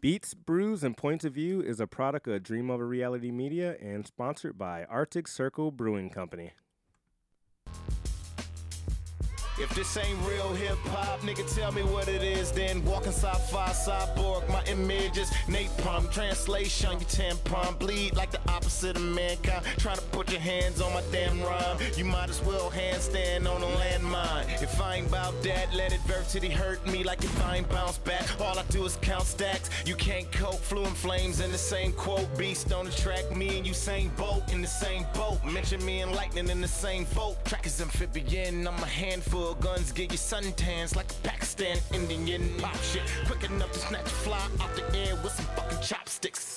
Beats, Brews, and Points of View is a product of Dream Over Reality Media and sponsored by Arctic Circle Brewing Company. If this ain't real hip hop, nigga, tell me what it is. Then walking sci-fi, cyborg, my image is napalm. Translation, you tampon bleed like the opposite of mankind. Trying to put your hands on my damn rhyme. You might as well handstand on a landmine. If I ain't bout that, let adversity hurt me like if I ain't bounce back. All I do is count stacks. You can't cope, fluent flames in the same quote. Beast on the track, me and you same boat in the same boat. Mention me and lightning in the same boat. Track is amphibian, I'm a handful of guns get you suntans like a Pakistan Indian pop shit. Quick enough to snatch a fly off the air with some fucking chopsticks.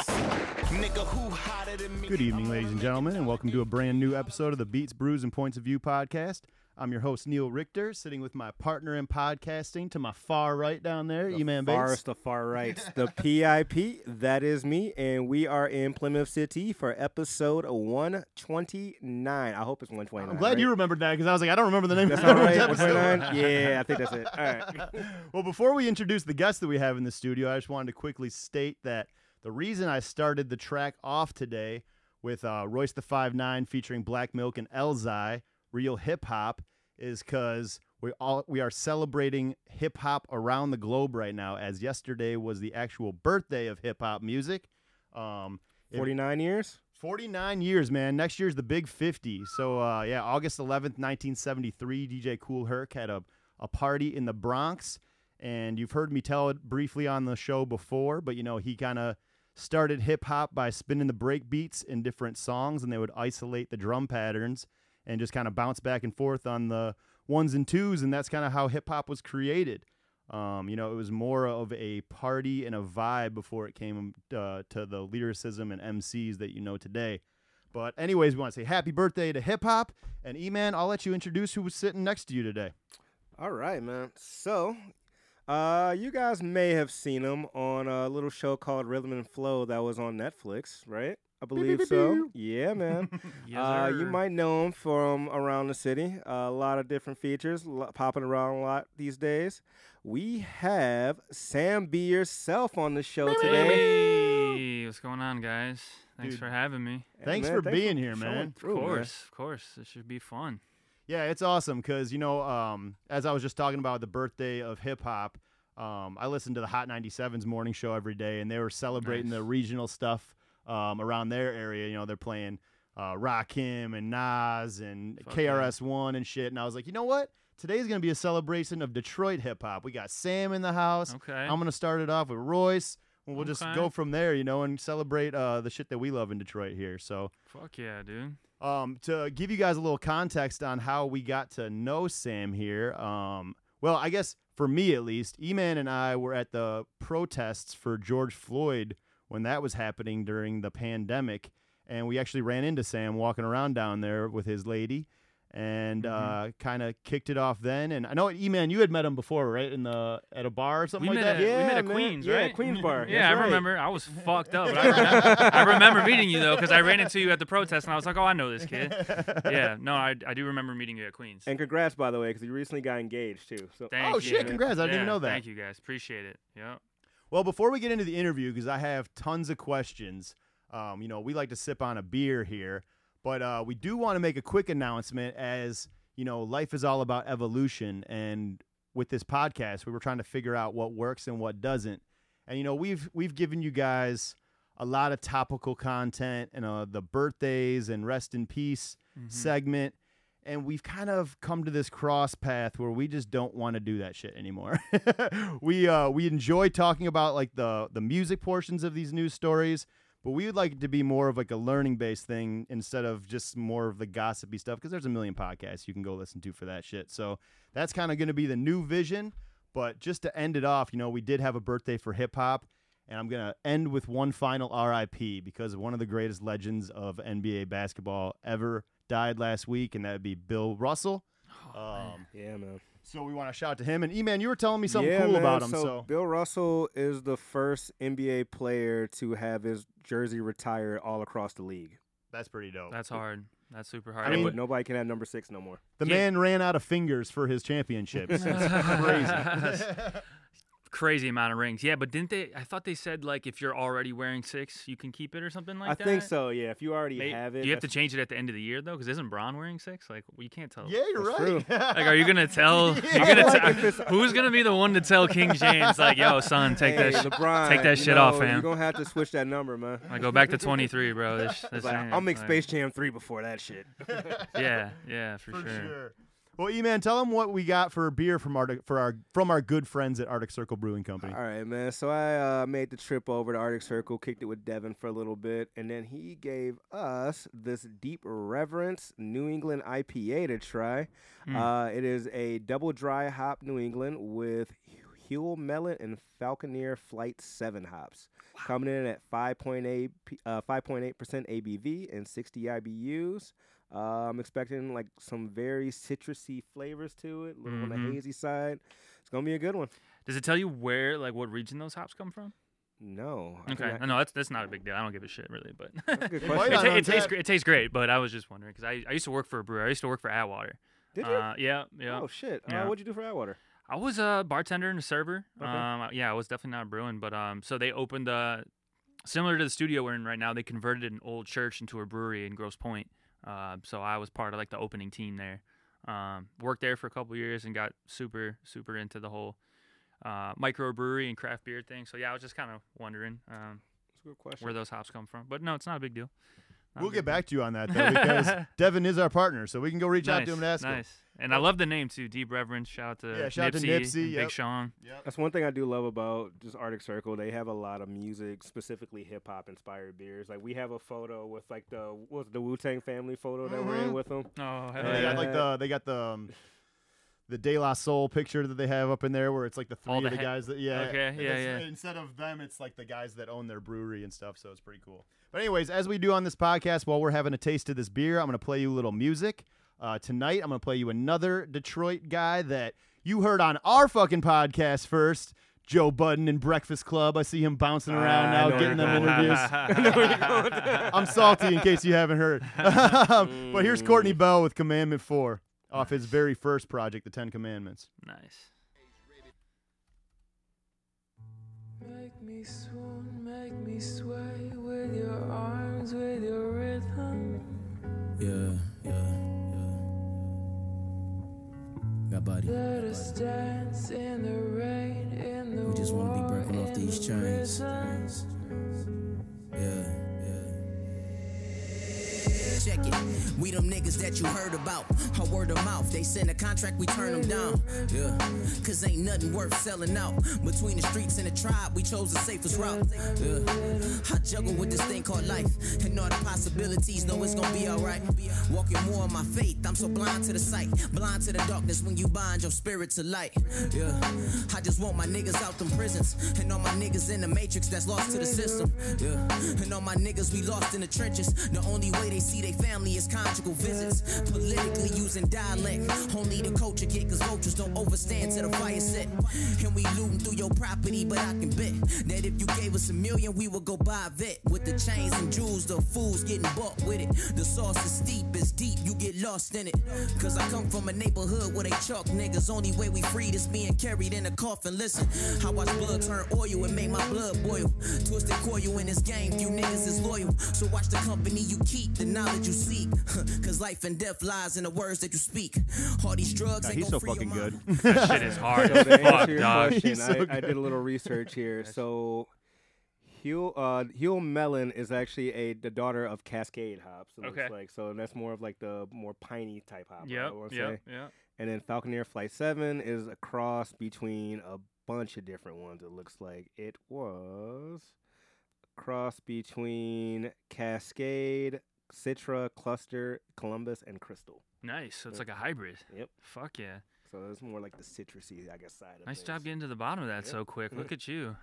Nigga, who hotter than me? Good evening, ladies and gentlemen, and welcome to a brand new episode of the Beats, Brews, and Points of View podcast. I'm your host Neil Richter, sitting with my partner in podcasting to my far right down there, The E-Man Bates. Farthest of far right, the PIP. That is me, and we are in Plymouth City for episode 129. I hope it's 129. I'm glad right? you remembered that because I was like, I don't remember the name That's of the right. episode. 129? Yeah, I think that's it. All right. well, before we introduce the guests that we have in the studio, I just wanted to quickly state that the reason I started the track off today with uh, Royce the Five Nine featuring Black Milk and Elzhi, real hip hop, is because we all we are celebrating hip hop around the globe right now. As yesterday was the actual birthday of hip hop music. Um, 49 years? 49 years, man. Next year's the big 50. So, uh, yeah, August 11th, 1973, DJ Kool Herc had a, a party in the Bronx. And you've heard me tell it briefly on the show before, but you know, he kind of started hip hop by spinning the break beats in different songs, and they would isolate the drum patterns and just kind of bounce back and forth on the ones and twos. And that's kind of how hip hop was created. Um, you know, it was more of a party and a vibe before it came uh, to the lyricism and MCs that you know today. But anyways, we want to say happy birthday to hip hop. And E-Man, I'll let you introduce who was sitting next to you today. All right, man. So, uh, you guys may have seen him on a little show called Rhythm and Flow that was on Netflix, right? I believe so. Yeah, man. Yes, uh, you might know him from around the city. a lot of different features lo- popping around a lot these days. We have Sam B yourself on the show today. Hey, what's going on, guys? Thanks Dude. for having me. Hey, Thanks man, for being here, showing man. Of through, man. course, of course. This should be fun. Yeah, it's awesome because you know, um, as I was just talking about the birthday of hip hop, um, I listened to the Hot 97's morning show every day, and they were celebrating Nice. the regional stuff um, around their area. You know, they're playing uh, Rakim and Nas and Fuck. KRS One and shit. And I was like, you know what? Today's gonna be a celebration of Detroit hip hop. We got Sam in the house. Okay. I'm gonna start it off with Royce. and We'll just go from there, you know, and celebrate uh, the shit that we love in Detroit here. So, Fuck yeah, dude. Um, to give you guys a little context on how we got to know Sam here, um, well, I guess for me at least, E-Man and I were at the protests for George Floyd when that was happening during the pandemic, and we actually ran into Sam walking around down there with his lady, and Mhm. uh, kind of kicked it off then. And I know E-Man, you had met him before, right? In the at a bar or something we like that. at, Yeah, we met at man. Queens, Yeah, right? Queens Bar. Yeah, That's I right. remember. I was fucked up. But I, remember, I remember meeting you though, because I ran into you at the protest, and I was like, "Oh, I know this kid." Yeah, no, I, I do remember meeting you at Queens. And congrats, by the way, because you recently got engaged too. So Thank Oh, you. shit, congrats. I didn't even know that. Thank you guys. Appreciate it. Yeah. Well, before we get into the interview, because I have tons of questions, um, you know, we like to sip on a beer here, but uh, we do want to make a quick announcement as, you know, life is all about evolution. And with this podcast, we were trying to figure out what works and what doesn't. And, you know, we've, we've given you guys a lot of topical content and uh, the birthdays and rest in peace Mhm. segment. And we've kind of come to this cross path where we just don't want to do that shit anymore. we uh, we enjoy talking about like the the music portions of these news stories, but we would like it to be more of like a learning based thing instead of just more of the gossipy stuff because there's a million podcasts you can go listen to for that shit. So that's kind of going to be the new vision. But just to end it off, you know, we did have a birthday for hip hop, and I'm gonna end with one final RIP because one of the greatest legends of NBA basketball ever died last week, and that would be Bill Russell. Um, yeah, man. So we want to shout to him. And E-Man, you were telling me something yeah, cool man. about him. So, So, Bill Russell is the first NBA player to have his jersey retired all across the league. that's pretty dope. That's hard. That's super hard. I mean- But nobody can have number six no more. the Yeah. man ran out of fingers for his championships. That's crazy. crazy amount of rings. Yeah, but didn't they? I thought they said like if you're already wearing six, you can keep it or something like I that. I think so. Yeah, if you already May- have it, Do you have to change it at the end of the year though? Because isn't Bron wearing six? Like, well, you can't tell. Yeah, you're That's right. Like, are you gonna tell? Yeah. You're gonna Like, tell if it's- who's gonna be the one to tell King James like, "Yo, son, take hey, that, sh- LeBron, take that you shit off, man. You're gonna have to switch that number, man. like, go back to 23, bro. This, this like, I'll make like- Space Jam three before that shit. Yeah, yeah, for, for sure. sure. Well, E-Man, tell them what we got for beer from Arctic for our from our good friends at Arctic Circle Brewing Company. All right, man. So I uh, made the trip over to Arctic Circle, kicked it with Devin for a little bit, and then he gave us this Deep Reverence New England IPA to try. Mm. Uh, it is a double dry hop New England with Huell Melon and Falconer Flight 7 hops. Coming in at 5.8 p- uh, 5.8% ABV and 60 IBUs. Uh, I'm expecting like some very citrusy flavors to it, a little on Mhm. the hazy side. It's gonna be a good one. Does it tell you where, like, what region those hops come from? No. I Okay, cannot- no, that's that's not a big deal. I don't give a shit really, but That's a good It question. it, not ta- it tastes great. It tastes great, but I was just wondering because I, I used to work for a brewer. I used to work for Atwater. Did you? Uh, yeah, yeah. Oh shit! Yeah. Uh, what'd you do for Atwater? I was a bartender and a server. Okay. Um, yeah, I was definitely not brewing, but um, so they opened uh, similar to the studio we're in right now. They converted an old church into a brewery in Grosse Pointe. Uh, so I was part of like the opening team there. Um, worked there for a couple years and got super super into the whole uh, microbrewery and craft beer thing. So yeah, I was just kind of wondering um, That's a good question. where those hops come from. But no, it's not a big deal. Not a We'll get back to you on that though, because Devin is our partner, so we can go reach out to him and ask him. nice. And I love the name too. Deep Reverence. Shout out to Yeah, shout out to Nipsey, Nipsey, and yep. Big Sean. That's one thing I do love about just Arctic Circle. They have a lot of music, specifically hip hop inspired beers. Like we have a photo with like the what was the Wu Tang family photo that we're Mhm. in with them. Oh, And they got like the they got the um, the De La Soul picture that they have up in there, where it's like the three All of the the he- guys that yeah. Okay, yeah, it's- yeah. Instead of them, it's like the guys that own their brewery and stuff. So it's pretty cool. But anyways, as we do on this podcast, while we're having a taste of this beer, I'm gonna play you a little music. Uh, tonight, I'm gonna play you another Detroit guy that you heard on our fucking podcast first. Joe Budden in Breakfast Club. I see him bouncing around now, getting them interviews. I'm salty in case you haven't heard. but here's Courtney Bell with Commandment 4 off his very first project, The Ten Commandments. nice. Make me swoon, make me sway with your arms, with your rhythm. Yeah, yeah, yeah. Got body. Let us dance in the rain, in the We just wanna be war, breaking off these chains. Yeah, yeah. Check it. We them niggas that you heard about. A word of mouth. They send a contract, we turn them down. Yeah. Cause ain't nothing worth selling out. Between the streets and the tribe, we chose the safest route. Yeah. I juggle with this thing called life. And all the possibilities, know it's gonna be alright. Walking more on my faith. I'm so blind to the sight. Blind to the darkness when you bind your spirit to light. Yeah. I just want my niggas out them prisons. And all my niggas in the matrix that's lost to the system. Yeah. And all my niggas we lost in the trenches. The only way they see their family is conjugal visits. Politically using dialect. Only the culture get cause vultures don't overstand till the fire set. And we looting through your property, but I can bet that if you gave us a million, we would go buy a vet. With the chains and jewels, the fools getting bought with it. The sauce is steep, it's deep, you get lost in it. Cause I come from a neighborhood where they chalk niggas. Only way we freed is being carried in a coffin. Listen, I watch blood turn oil and make my blood boil. Twisted coil in this game, few niggas is loyal. So watch the company you keep, the knowledge you seek. Cause life and death lies in the words that you speak. All these drugs God, ain't he's so free fucking good. mind. That shit is hard So to fuck, answer your dog. question, so I, I did a little research here. So, Huell, uh, Huell Melon is actually a the daughter of Cascade hops. It Okay. looks like so that's more of like the more piney type hop. I Yep, wanna yep, say. yep. And then Falconer Flight Seven is a cross between a bunch of different ones. It looks like it was a cross between Cascade, Citra, Cluster, Columbus, and Crystal. Nice. So it's like a hybrid. Yep. Fuck yeah. So it's more like the citrusy, I guess, side of Nice things. job getting to the bottom of that Yep. so quick. Look at you.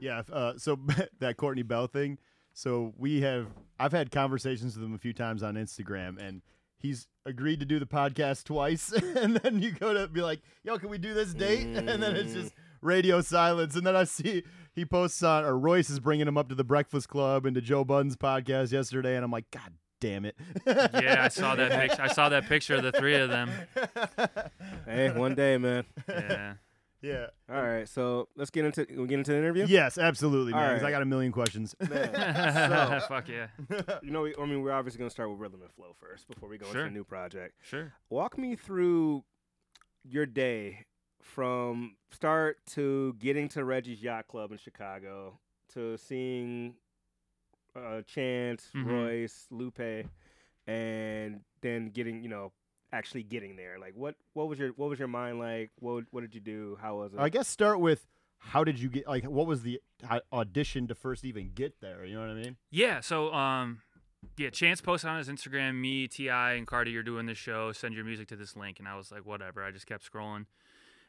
Yeah. Uh, so that Courtney Bell thing. So we have, I've had conversations with him a few times on Instagram, and he's agreed to do the podcast twice. and then you go to be like, "Yo, can we do this date?" And then it's just radio silence. And then I see he posts on, or Royce is bringing him up to the Breakfast Club and to Joe Budden's podcast yesterday, and I'm like, God damn it. Yeah, I saw that picture. I saw that picture of the three of them. Hey, one day, man. Yeah. Yeah. All right, so let's get into we get into the interview. Yes, absolutely, All man. 'cause I got a million questions. Man, Fuck yeah. you know, we, I mean, we're obviously gonna start with rhythm and flow first before we go into Sure. the new project. Sure. Walk me through your day from start to getting to Reggie's Yacht Club in Chicago to seeing uh, Chance, Mhm. Royce, Lupe, and then getting you know actually getting there. Like what what was your what was your mind like? What what did you do? How was it? I guess start with how did you get like what was the audition to first even get there? You know what I mean? Yeah. So, um, yeah, Chance posted on his Instagram, me, T.I., and Cardi are doing this show. Send your music to this link, and I was like, whatever. I just kept scrolling,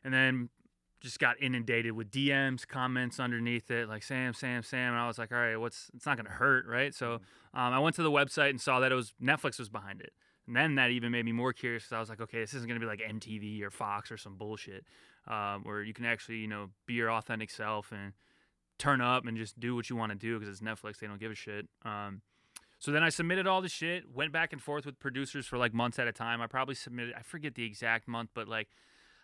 and then just got inundated with DMs, comments underneath it, like Sam, Sam, Sam, and I was like, all right, what's? It's not gonna hurt, right? So, um, I went to the website and saw that it was Netflix was behind it. And then that even made me more curious because I was like, okay, this isn't gonna be like MTV or Fox or some bullshit, um, where you can actually, you know, be your authentic self and turn up and just do what you want to do because it's Netflix. They don't give a shit. Um, so then I submitted all the shit, went back and forth with producers for like months at a time. I probably submitted, I forget the exact month, but like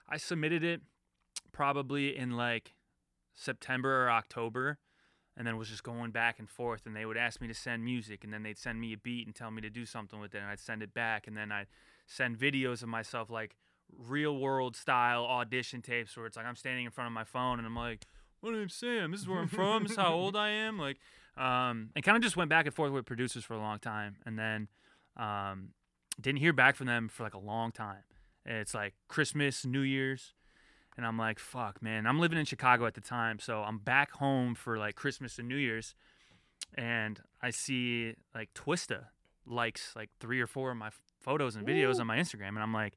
I submitted it probably in like September or October and then was just going back and forth and they would ask me to send music and then they'd send me a beat and tell me to do something with it and I'd send it back and then I'd send videos of myself like real world style audition tapes where it's like I'm standing in front of my phone and I'm like my name's Sam. This is where I'm from. This is how old I am. Like um and kind of just went back and forth with producers for a long time and then um didn't hear back from them for like a long time. It's like Christmas New Year's and I'm like, fuck, man. I'm living in Chicago at the time, so I'm back home for like Christmas and New Year's, and I see like Twista likes like three or four of my photos and videos on my Instagram, and I'm like,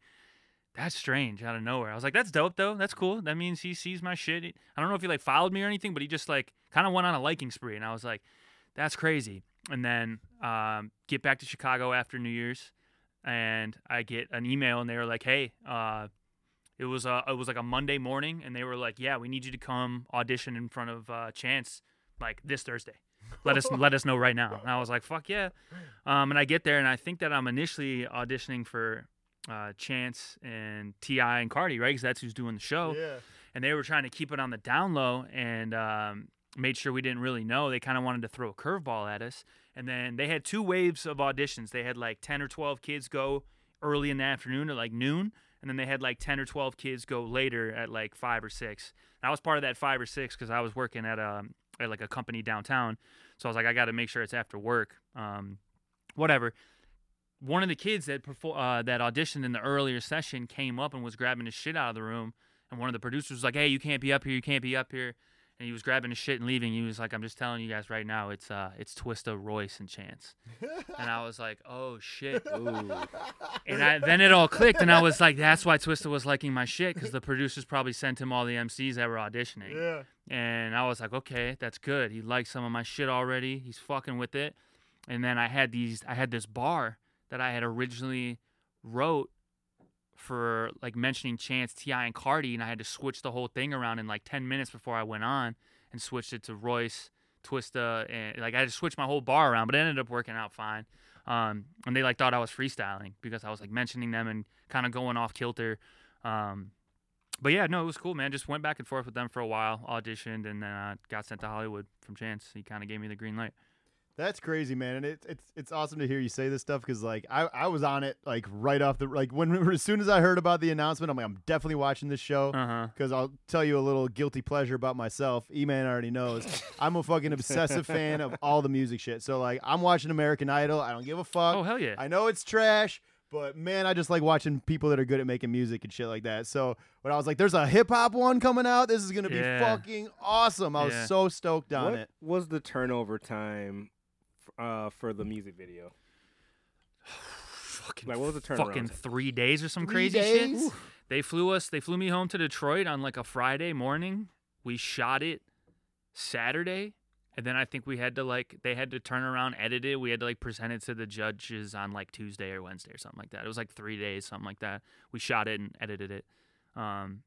that's strange out of nowhere. I was like, that's dope though. That's cool. That means he sees my shit. I don't know if he like followed me or anything, but he just like kind of went on a liking spree, and I was like, that's crazy. And then um, get back to Chicago after New Year's, and I get an email, and they were like, hey. Uh, it was uh, it was like a Monday morning, and they were like, "Yeah, we need you to come audition in front of uh, Chance like this Thursday. Let us let us know right now." And I was like, "Fuck yeah!" Um, and I get there, and I think that I'm initially auditioning for uh, Chance and T.I. and Cardi, right? Because that's who's doing the show. Yeah. And they were trying to keep it on the down low, and um, made sure we didn't really know. They kind of wanted to throw a curveball at us, and then they had two waves of auditions. They had like ten or twelve kids go early in the afternoon at like noon and then they had like 10 or 12 kids go later at like 5 or 6 and i was part of that 5 or 6 because i was working at a at like a company downtown. So i was like i got to make sure it's after work. Um, whatever. One of the kids that uh, that auditioned in the earlier session came up and was grabbing his shit out of the room and one of the producers was like hey you can't be up here you can't be up here and he was grabbing his shit and leaving he was like i'm just telling you guys right now it's uh it's twista royce and chance and i was like oh shit Ooh. and I, then it all clicked, and I was like, "That's why Twista was liking my shit, because the producers probably sent him all the MCs that were auditioning." Yeah. And I was like, "Okay, that's good. He likes some of my shit already. He's fucking with it." And then I had these, I had this bar that I had originally wrote for like mentioning Chance, T.I., and Cardi, and I had to switch the whole thing around in like ten minutes before I went on, and switched it to Royce, Twista, and like I had to switch my whole bar around, but it ended up working out fine. Um, and they like thought I was freestyling because I was like mentioning them and kind of going off kilter. Um, but yeah, no, it was cool, man. Just went back and forth with them for a while, auditioned, and then uh, got sent to Hollywood from Chance. He kind of gave me the green light. That's crazy, man, and it's it's it's awesome to hear you say this stuff because like I, I was on it like right off the like when as soon as I heard about the announcement, I'm like I'm definitely watching this show Uh huh. because I'll tell you a little guilty pleasure about myself. E Man already knows I'm a fucking obsessive fan of all the music shit. So like I'm watching American Idol. I don't give a fuck. Oh hell yeah. I know it's trash, but man, I just like watching people that are good at making music and shit like that. So when I was like, "There's a hip hop one coming out. This is gonna be Yeah. fucking awesome," I was Yeah. so stoked on what it. was the turnover time f- uh, for the music video? fucking Like, what was the turnaround fucking time? three days or some Three crazy days? shit. They flew us. They flew me home to Detroit on like a Friday morning. We shot it Saturday, and then I think we had to like they had to turn around, edit it. We had to like present it to the judges on like Tuesday or Wednesday or something like that. It was like three days, something like that. We shot it and edited it. Um,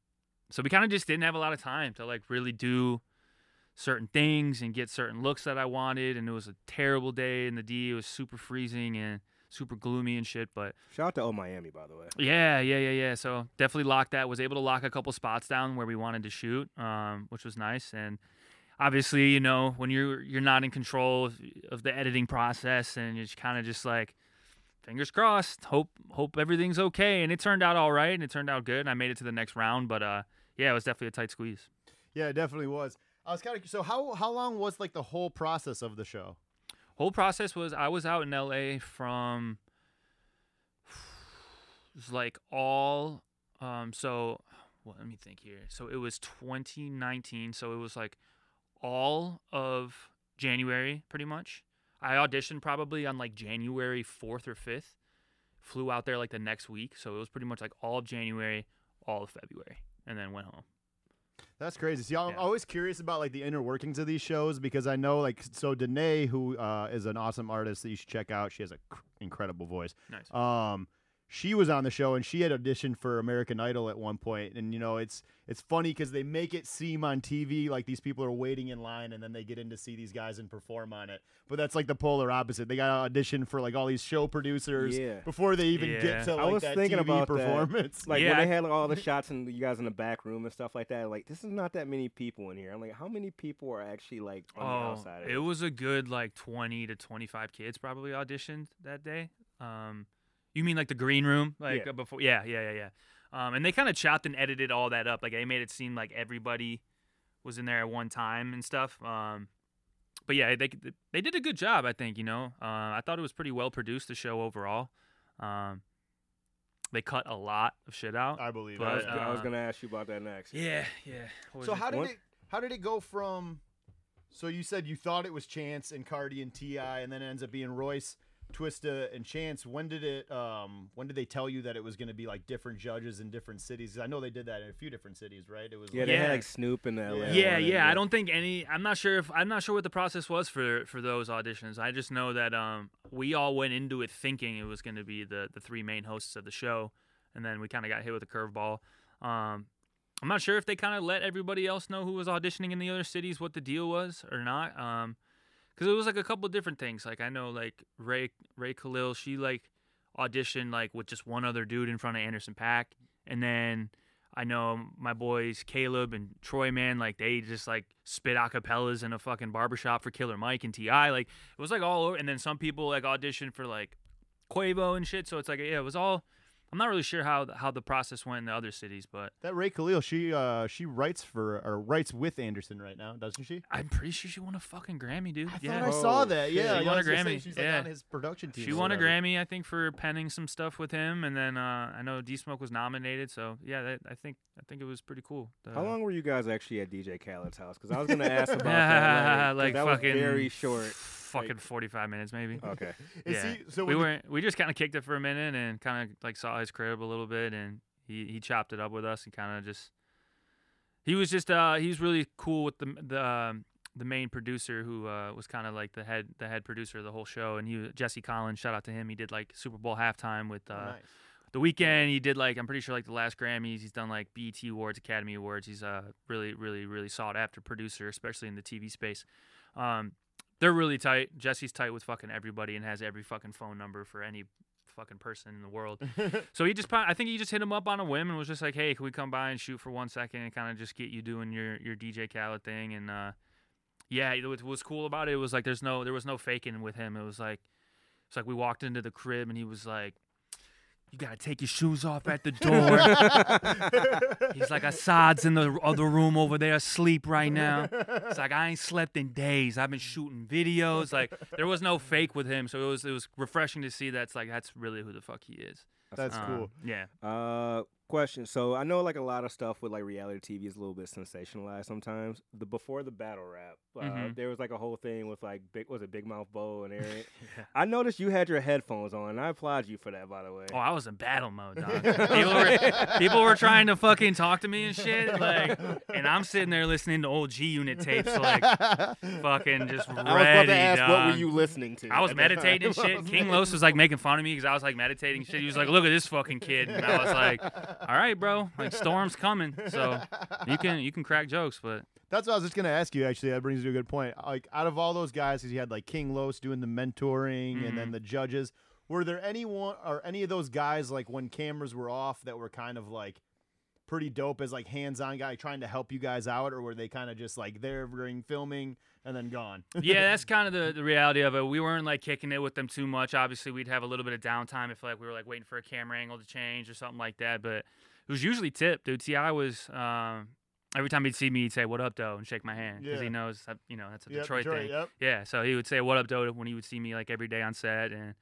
so we kind of just didn't have a lot of time to like really do certain things and get certain looks that I wanted. And it was a terrible day in the D. It was super freezing and super gloomy and shit. But Shout out to Oh Miami, by the way. yeah, yeah, yeah, yeah. So definitely locked that. Was able to lock a couple spots down where we wanted to shoot, um, which was nice. And obviously, you know, when you're you're not in control of, of the editing process, and you're kind of just like, fingers crossed, hope hope everything's okay. And it turned out all right, and it turned out good. And I made it to the next round, but uh, yeah, it was definitely a tight squeeze. Yeah, it definitely was. I was kind of so how how long was like the whole process of the show? whole process was I was out in LA from it was like all um so well, let me think here. So it was 2019, so it was like all of January pretty much. I auditioned probably on like January 4th or 5th. Flew out there like the next week, so it was pretty much like all of January, all of February, and then went home. That's crazy. See, I'm Yeah. always curious about like the inner workings of these shows because I know like so Danae, who uh, is an awesome artist that you should check out. She has an incredible voice. Nice. Um, she was on the show and she had auditioned for American Idol at one point. point, and you know it's it's funny because they make it seem on TV like these people are waiting in line and then they get in to see these guys and perform on it. But that's like the polar opposite. They got to audition for like all these show producers Yeah. before they even Yeah. get to like I like was that thinking TV about that. performance. Like Yeah, when I- they had like, all the shots and you guys in the back room and stuff like that. Like this is not that many people in here. I'm like, how many people are actually like on the outside? Of Oh, it this? was a good like 20 to 25 kids probably auditioned that day. Um, you mean like the green room, like Yeah. uh, before? Yeah, yeah, yeah, yeah. Um, and they kind of chopped and edited all that up. Like they made it seem like everybody was in there at one time and stuff. Um, but yeah, they they did a good job. I think you know. Uh, I thought it was pretty well produced. The show overall. Um, they cut a lot of shit out. I believe. I was, but. I was uh, gonna ask you about that next. yeah, yeah. So it? how did One- it how did it go from so you said you thought it was Chance and Cardi and T.I. and then it ends up being Royce, Twista and Chance. When did it um when did they tell you that it was gonna be like different judges in different cities? I know they did that in a few different cities, right? It was Yeah, like, they had Yeah. like Snoop in LA. yeah, one, yeah. I don't think any. I'm not sure if I'm not sure what the process was for for those auditions. I just know that um we all went into it thinking it was going to be the the three main hosts of the show, and then we kind of got hit with a curveball. Um, I'm not sure if they kind of let everybody else know who was auditioning in the other cities what the deal was or not. Um, because it was like a couple different things. Like I know like Rae Rae Khalil, she like auditioned like with just one other dude in front of Anderson .Paak, and then I know my boys Caleb and Troy, man, like they just like spit acapellas in a fucking barbershop for Killer Mike and Ti. Like it was like all over. And then some people like auditioned for like Quavo and shit. So it's like yeah, it was all. I'm not really sure how how the process went in the other cities, but that Rae Khalil, she uh she writes for or writes with Anderson right now, doesn't she? I'm pretty sure she won a fucking Grammy, dude. I yeah. thought I saw Oh, that. Yeah, She yeah, won I a was gonna say, Grammy, She's like yeah. on his production team. She won a. Grammy, I think, for penning some stuff with him, and then uh, I know D Smoke was nominated. So yeah, that, I think I think it was pretty cool. The- How long were you guys actually at DJ Khaled's house? Because I was gonna ask about that. like that fucking was very short. Fucking 45 minutes maybe. Okay. Yeah. he- so we were we just kind of kicked it for a minute and kind of like saw his crib a little bit and he he chopped it up with us and kind of just he was just uh he's really cool with the the um, the main producer who uh, was kind of like the head the head producer of the whole show and he Jesse Collins shout out to him he did like Super Bowl halftime with uh, Oh, nice. the Weeknd he did like I'm pretty sure like the last Grammys he's done like BET Awards Academy Awards he's a really really really sought after producer especially in the TV space um they're really tight. Jesse's tight with fucking everybody and has every fucking phone number for any fucking person in the world. So he just I think he just hit him up on a whim and was just like hey can we come by and shoot for one second and kind of just get you doing your your DJ Khaled thing? And uh yeah what was cool about it was like there's no there was no faking with him. It was like it's like we walked into the crib and he was like you gotta take your shoes off at the door. He's like, Asahd's in the other room over there asleep right now. It's like I ain't slept in days. I've been shooting videos. Like there was no fake with him, so it was it was refreshing to see that's like that's really who the fuck he is. That's Um, cool. Yeah. Uh, question. So I know like a lot of stuff with like reality TV is a little bit sensationalized sometimes. The before the battle rap, uh, Mhm. there was like a whole thing with like big was it Big Mouth Bo and Aaron. I noticed you had your headphones on. and I applaud you for that, by the way. Oh, I was in battle mode, dog. people, were, people were trying to fucking talk to me and shit, like, and I'm sitting there listening to old G Unit tapes, like, fucking just ready. I was about to ask, what were you listening to? I was at that time? meditating and shit. King Los was like making fun of me because I was like meditating shit. He was like, "Look at this fucking kid," and I was like, "All right, bro. Like storm's coming, so you can you can crack jokes, but That's what I was just gonna ask you. Actually, that brings you to a good point. Like, out of all those guys, 'cause you had like King Los doing the mentoring and Mm-hmm. then the judges. Were there anyone or any of those guys like when cameras were off that were kind of like pretty dope as like hands-on guy trying to help you guys out, or were they kind of just like there during filming and then gone? yeah, that's kind of the, the reality of it. We weren't like kicking it with them too much. Obviously, we'd have a little bit of downtime if like we were like waiting for a camera angle to change or something like that. But it was usually tip, dude. T.I. was um, every time he'd see me, he'd say "What up, Doe?" and shake my hand because Yeah. he knows that, you know that's a Yep, Detroit, Detroit, thing. yep. Yeah, so he would say "What up, Doe?" when he would see me like every day on set, and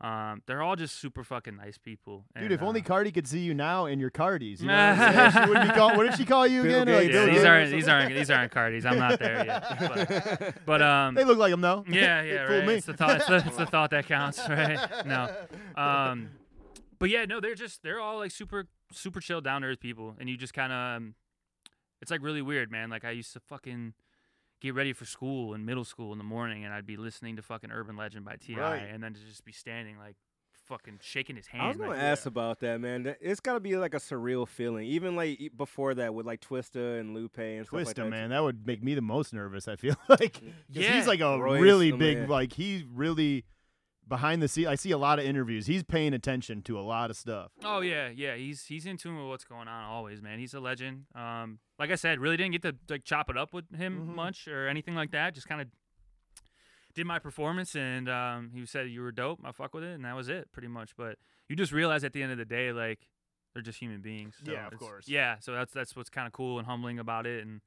um, they're all just super fucking nice people. Dude, And, if only uh, Cardi could see you now in your Cardis, you know what, I'm saying? She wouldn't be call- what did she call you Bill again? Like yeah, Bill these aren't something? these aren't these aren't Cardis. I'm not there yet. But, but um, They look like them though. Yeah, yeah, right. me. It's the thought. It's the, it's the thought that counts, right? No, um, but yeah, no, they're just they're all like super super chill, down to earth people, and you just kind of, um, it's like really weird, man. Like I used to fucking get ready for school in middle school in the morning, and I'd be listening to fucking Urban Legend by T.I., Right. and then to just be standing like fucking shaking his hand. I was gonna like, ask about that, man. It's gotta be like a surreal feeling, even like before that with like Twista and Lupe and stuff like Twista, that. man, that would make me the most nervous. I feel like 'Cause Yeah. he's like a Royce, really big, man. like he really behind the scene. I see a lot of interviews. He's paying attention to a lot of stuff. Oh yeah, yeah. He's he's in tune with what's going on always, man. He's a legend. Um, like I said, really didn't get to like chop it up with him Mhm. much or anything like that. Just kind of did my performance, and um, he said you were dope. I fuck with it, and that was it, pretty much. But you just realize at the end of the day, like they're just human beings. So Yeah, of course. Yeah, so that's that's what's kind of cool and humbling about it, and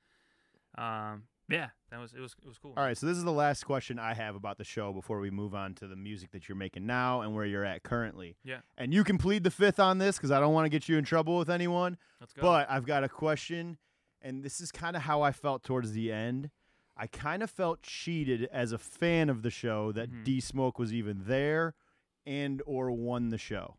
um, yeah, that was it was it was cool. All right, so this is the last question I have about the show before we move on to the music that you're making now and where you're at currently. Yeah. And you can plead the fifth on this because I don't want to get you in trouble with anyone. Let's go. But I've got a question, and this is kind of how I felt towards the end. I kind of felt cheated as a fan of the show that Mhm. D Smoke was even there and or won the show.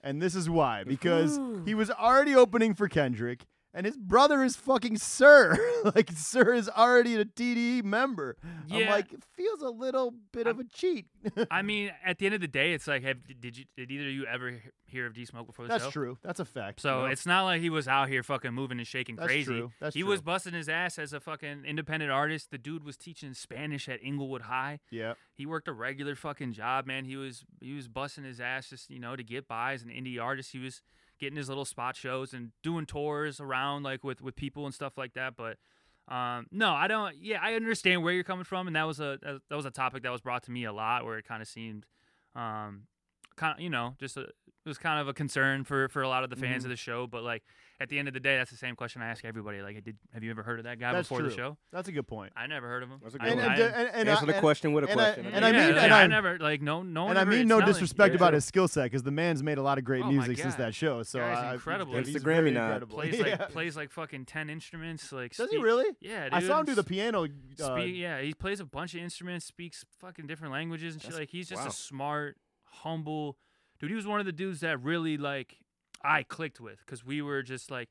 And this is why because he was already opening for Kendrick and his brother is fucking Sir. like Sir is already a TDE member. I'm Yeah. like it feels a little bit of a cheat. I mean, at the end of the day, it's like, have did you did either of you ever hear of D Smoke before the That's show? true. That's a fact. So you know? it's not like he was out here fucking moving and shaking That's crazy. true. That's he was busting his ass as a fucking independent artist. The dude was teaching Spanish at Inglewood High. yeah. He worked a regular fucking job, man. He was he was busting his ass just you know to get by as an indie artist. He was getting his little spot shows and doing tours around like with with people and stuff like that. But um, no, I don't. Yeah, I understand where you're coming from, and that was a that was a topic that was brought to me a lot, where it kind of seemed, um, kind of you know just a, was kind of a concern for for a lot of the fans Mm-hmm. of the show. But like at the end of the day, that's the same question I ask everybody. Like, did have you ever heard of that guy That's before true. the show? That's a good point. I never heard of him. That's a I- good And, one. and, I- and, and Answer I- the and- question with a and I- question. and I yeah, mean- yeah, and I I- never like no no one and I mean no disrespect Yeah. about his skill set because the man's made a lot of great Oh music since that show. So Guy's I- incredible. he's It's the very Grammy nod. incredible. plays like plays like fucking ten instruments. Like Does he really? Yeah. I saw him do the piano. Uh, yeah, he plays a bunch of instruments, speaks fucking different languages and shit. Like he's just a smart, humble dude. He was one of the dudes that really like I clicked with because we were just like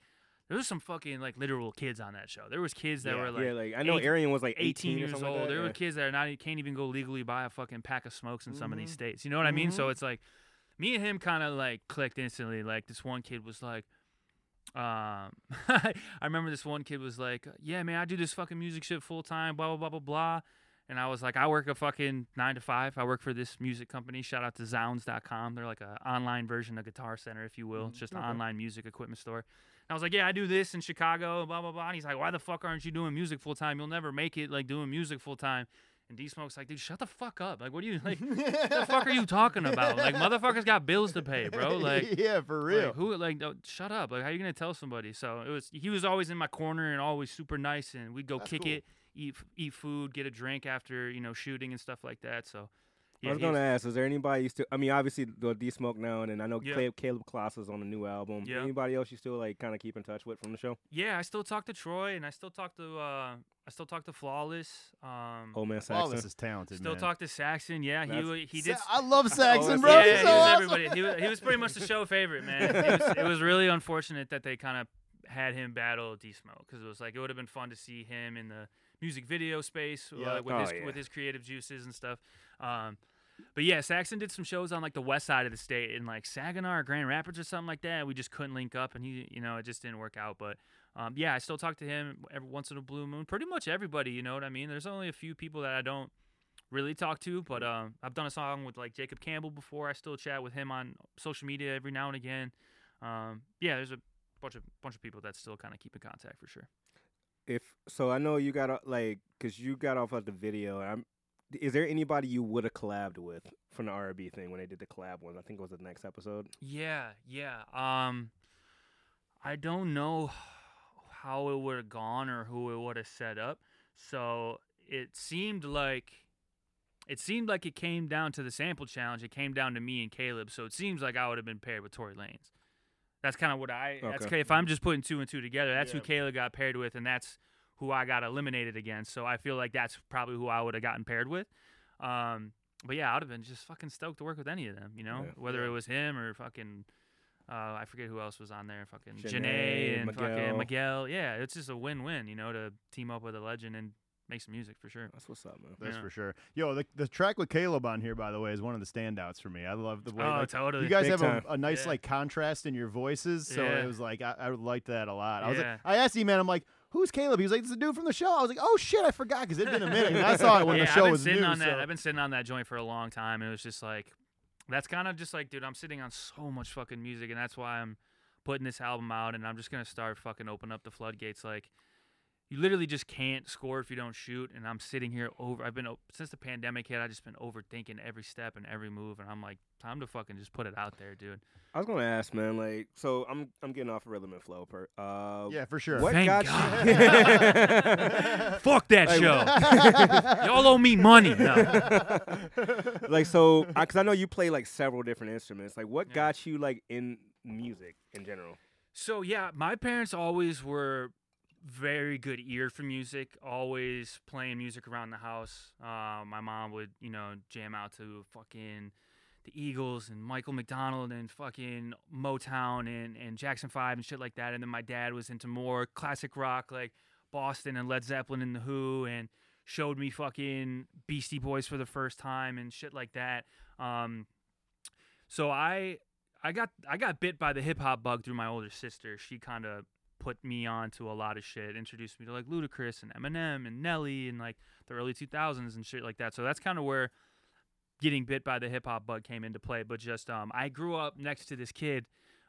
there was some fucking like literal kids on that show. There was kids that Yeah, were like yeah, like I know eight- Arian was like 18 18, years old. Like there were kids that are not can't even go legally buy a fucking pack of smokes in some of these Mhm. states. You know what I mean? Mhm. So it's like me and him kind of like clicked instantly. Like this one kid was like, um, I remember this one kid was like, "Yeah, man, I do this fucking music shit full time, blah blah blah blah blah." And I was like, I work a fucking nine to five. I work for this music company. Shout out to Zounds.com. They're like an online version of Guitar Center, if you will. Mm-hmm. It's just an online music equipment store. And I was like, yeah, I do this in Chicago, blah, blah, blah. And he's like, why the fuck aren't you doing music full time? You'll never make it like doing music full time. And D Smoke's like, dude, shut the fuck up. Like, what are you, like, what the fuck are you talking about? Like, motherfuckers got bills to pay, bro. Like, yeah, for real. like, who like no, shut up? Like how are you gonna tell somebody? So it was he was always in my corner and always super nice and we'd go That's kick cool. it, eat eat food, get a drink after, you know, shooting and stuff like that. So I was gonna ask, is there anybody you still? I mean, obviously the D Smoke now, and then I know Yeah. Caleb, Caleb Kloss is on the new album. Yeah. Anybody else you still like kind of keep in touch with from the show? Yeah, I still talk to Troy and I still talk to uh I still talk to Flawless. Um Old man All Saxon. this is talented, still man. talk to Saxon. Yeah, he That's- wa- he did Sa- I love Saxon, bro. yeah, He's he so was awesome. He was, he was pretty much the show favorite, man. It was, it was really unfortunate that they kind of had him battle D Smoke because it was like it would have been fun to see him in the music video space uh, with Oh, his yeah. with his creative juices and stuff. Um, but yeah, Saxon did some shows on like the west side of the state in like Saginaw or Grand Rapids or something like that. We just couldn't link up, and he, you know, it just didn't work out. But um, yeah, I still talk to him every once in a blue moon. Pretty much everybody, you know what I mean. There's only a few people that I don't really talk to. But um, I've done a song with like Jacob Campbell before. I still chat with him on social media every now and again. Um, yeah, there's a bunch of bunch of people that still kind of keep in contact for sure. If so, I know you got like because you got off of the video. I'm, is there anybody you would have collabed with from the R&B thing when they did the collab one? I think it was the next episode. Yeah, yeah. Um, I don't know how it would have gone or who it would have set up. So it seemed like it seemed like it came down to the sample challenge. It came down to me and Caleb. So it seems like I would have been paired with Tory Lanez. That's kind of what I. That's Okay. okay. If I'm just putting two and two together, that's Yeah. who Kayla got paired with, and that's who I got eliminated against. So I feel like that's probably who I would have gotten paired with. Um, but yeah, I would have been just fucking stoked to work with any of them. You know, Yeah. whether Yeah. it was him or fucking. Uh, I forget who else was on there. Fucking Jhené, Jhené, and Miguel. fucking Miguel. Yeah, it's just a win-win, you know, to team up with a legend and make some music for sure. That's what's up, man. That's Yeah. for sure. Yo, the, the track with Caleb on here, by the way, is one of the standouts for me. I love the way Oh, like, totally. you guys Big have a, a nice Yeah. like contrast in your voices, so Yeah. it was like I, I liked that a lot. I was Yeah. like, I asked him, man, I'm like, who's Caleb? He was like, it's the dude from the show. I was like, oh shit, I forgot because it'd been a minute. And I saw it when yeah, the I've show been was sitting new. on that. so- I've been sitting on that joint for a long time, and it was just like, that's kind of just like, dude, I'm sitting on so much fucking music, and that's why I'm putting this album out, and I'm just gonna start fucking open up the floodgates. Like, you literally just can't score if you don't shoot, and I'm sitting here over. I've been since the pandemic hit. I just been overthinking every step and every move, and I'm like, time to fucking just put it out there, dude. I was gonna ask, man. Like, so I'm I'm getting off of rhythm and flow. Per, uh, yeah, for sure. What Thank got God. you? Fuck that Like, show. Y'all owe me money. No. like so, because I know you play like several different instruments. Like, what Yeah. got you like in music in general? So yeah, my parents always were very good ear for music. Always playing music around the house. Uh, my mom would, you know, jam out to fucking the Eagles and Michael McDonald and fucking Motown and, and Jackson Five and shit like that. And then my dad was into more classic rock like Boston and Led Zeppelin and the Who and showed me fucking Beastie Boys for the first time and shit like that. Um, so I I got I got bit by the hip hop bug through my older sister. She kind of put me on to a lot of shit, introduced me to like Ludacris and Eminem and Nelly and like the early 2000s and shit like that. So that's kind of where getting bit by the hip hop bug came into play. But just um, I grew up next to this kid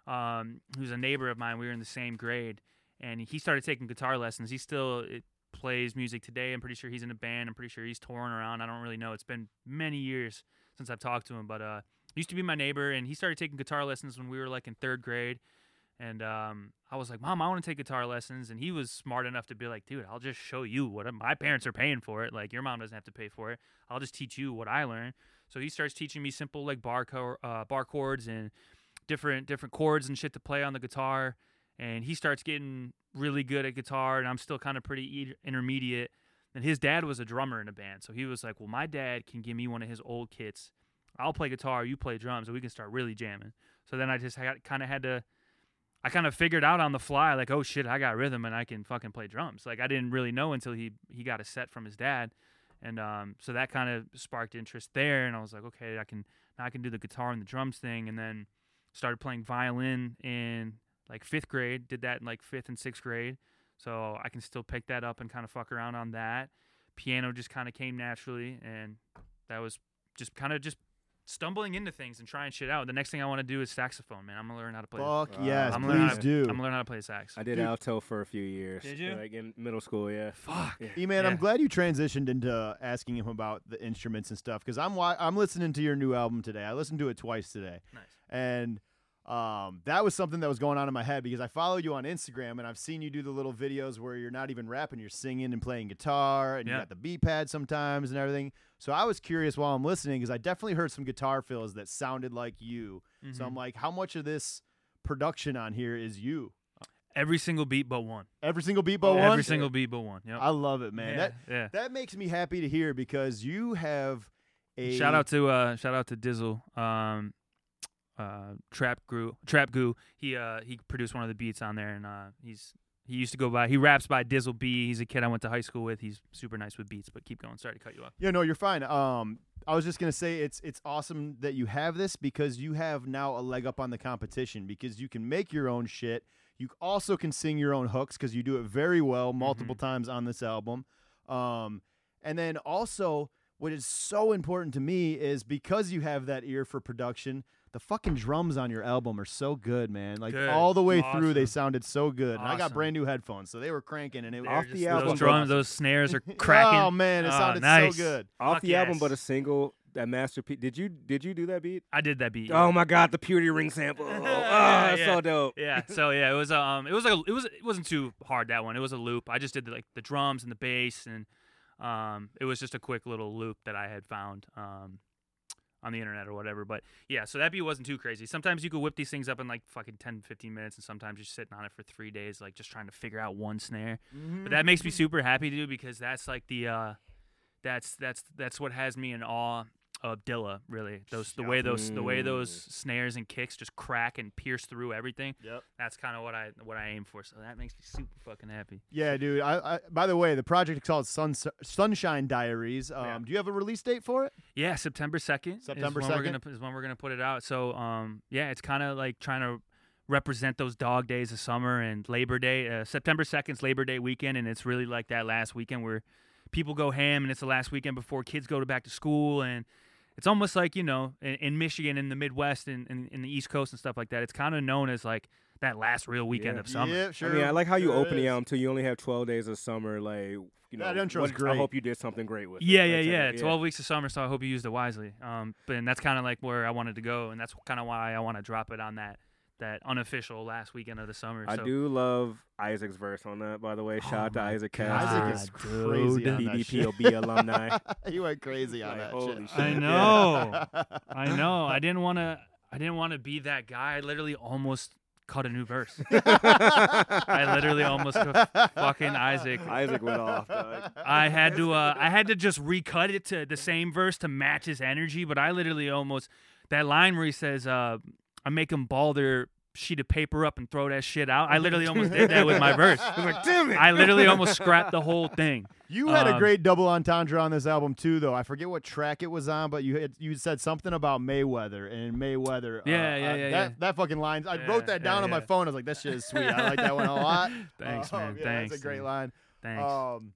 um, who's a neighbor of mine. We were in the same grade, and he started taking guitar lessons. He still it, plays music today. I'm pretty sure he's in a band. I'm pretty sure he's touring around. I don't really know. It's been many years since I've talked to him, but uh, used to be my neighbor, and he started taking guitar lessons when we were like in third grade. And um, I was like, Mom, I want to take guitar lessons. And he was smart enough to be like, Dude, I'll just show you what my parents are paying for it. Like, your mom doesn't have to pay for it. I'll just teach you what I learned. So he starts teaching me simple like bar co- uh, bar chords and different different chords and shit to play on the guitar. And he starts getting really good at guitar, and I'm still kind of pretty intermediate. And his dad was a drummer in a band, so he was like, "Well, my dad can give me one of his old kits. I'll play guitar, you play drums, and we can start really jamming." So then I just kind of had to. I kind of figured out on the fly, like, oh shit, I got rhythm and I can fucking play drums. Like I didn't really know until he he got a set from his dad, and um, so that kind of sparked interest there. And I was like, okay, I can now I can do the guitar and the drums thing. And then started playing violin in like fifth grade. Did that in like fifth and sixth grade, so I can still pick that up and kind of fuck around on that. Piano just kind of came naturally, and that was just kind of just stumbling into things and trying shit out. The next thing I want to do is saxophone, man. I'm gonna learn how to play. Fuck Wow. yes, I'm please to, do. I'm gonna learn how to play sax. I did Dude. alto for a few years. Did you? Like in middle school, yeah. Fuck. Yeah. E man, I'm glad you transitioned into asking him about the instruments and stuff because I'm wa- I'm listening to your new album today. I listened to it twice today, Nice. and um, that was something that was going on in my head because I follow you on Instagram and I've seen you do the little videos where you're not even rapping, you're singing and playing guitar, and you got the B pad sometimes and everything. So I was curious while I'm listening because I definitely heard some guitar fills that sounded like you. So I'm Mhm. like, how much of this production on here is you? Every single beat but one. Every single beat but one. Every single beat but one. Yep. I love it, man. yeah, That yeah. that makes me happy to hear because you have a Shout out to uh shout out to Dizzle. Um uh Trap Goo Trap Goo. He uh he produced one of the beats on there and uh he's he used to go by he raps by Dizzle B. He's a kid I went to high school with. He's super nice with beats, but keep going. Sorry to cut you off. Yeah, no, you're fine. Um, I was just gonna say it's it's awesome that you have this because you have now a leg up on the competition because you can make your own shit. You also can sing your own hooks because you do it very well multiple times on this album. Um, and then also what is so important to me is because you have that ear for production. The fucking drums on your album are so good, man. Like Good. all the way through, they Awesome. sounded so good. And I got Awesome. brand new headphones, so they were cranking, and it They're Off just- the album, those drums, those snares are cracking. Oh man, it Oh, sounded nice. so good. Off Fuck the album, yes. but a single that masterpiece. Did you did you do that beat? I did that beat. Oh my god, the Purity Ring sample. Oh, Yeah, that's yeah. so dope. yeah. So yeah, it was um, it was like a, it was it wasn't too hard that one. It was a loop. I just did like the drums and the bass, and um, it was just a quick little loop that I had found um, on the internet or whatever. But yeah, so that beat wasn't too crazy. Sometimes you could whip these things up in like fucking 10, 15 minutes, and sometimes you're sitting on it for three days, like just trying to figure out one snare. But that makes me super happy, to do because that's like the uh, that's that's that's what has me in awe of Dilla. Really, those the way those the way those snares and kicks just crack and pierce through everything. Yep. That's kind of what I what I aim for. So that makes me super fucking happy. Yeah, dude. I, I by the way, the project is called Sun, Sunshine Diaries. Um, Yeah. Do you have a release date for it? Yeah, September second. September is when we're 2nd? gonna is when we're gonna put it out. So um yeah, it's kind of like trying to represent those dog days of summer and Labor Day. Uh, September second's Labor Day weekend, and it's really like that last weekend where people go ham, and it's the last weekend before kids go to back to school, and it's almost like you know in, in Michigan, in the Midwest, and in, in the East Coast and stuff like that. It's kind of known as like that last real weekend Yeah. of summer. Yeah, sure. I mean, I like how you sure open the is. album too. You only have 12 days of summer. Like, you know, That intro's what- great. I hope you did something great with it. Yeah, Like, yeah, check yeah. Twelve weeks of summer, so I hope you used it wisely. Um, but and that's kind of like where I wanted to go, and that's kind of why I want to drop it on that that unofficial last weekend of the summer. I so. do love Isaac's verse on that, by the way. Shout out to Isaac God, Isaac Cass, is dude. crazy on that BDPOB shit. alumni. he went crazy on Like, that holy shit. shit. I know. I know. I didn't want to. I didn't want to be that guy. I literally almost cut a new verse. I literally almost cut fucking Isaac. Isaac went off. Dog. I had to uh, I had to just recut it to the same verse to match his energy, but I literally almost that line where he says, uh, "I make them ball their sheet of paper up and throw that shit out." I literally almost did that with my verse. I was like, damn it. I literally almost scrapped the whole thing. You had a Um, great double entendre on this album too, though. I forget what track it was on, but you had, you said something about Mayweather and Mayweather. uh, Yeah, yeah, uh, yeah, That yeah. that fucking line. I Yeah, wrote that down yeah, on my phone. I was like, that shit is sweet. I like that one a lot. Thanks, Um, man. yeah, Thanks. That's a great dude. line. Thanks. Um,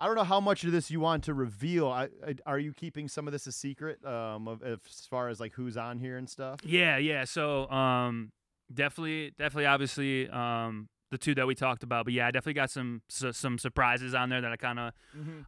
I don't know how much of this you want to reveal. I, I, are you keeping some of this a secret? Um, of, as far as like who's on here and stuff. Yeah, yeah. So um definitely definitely obviously um the two that we talked about, but yeah, I definitely got some su- some surprises on there that I kind of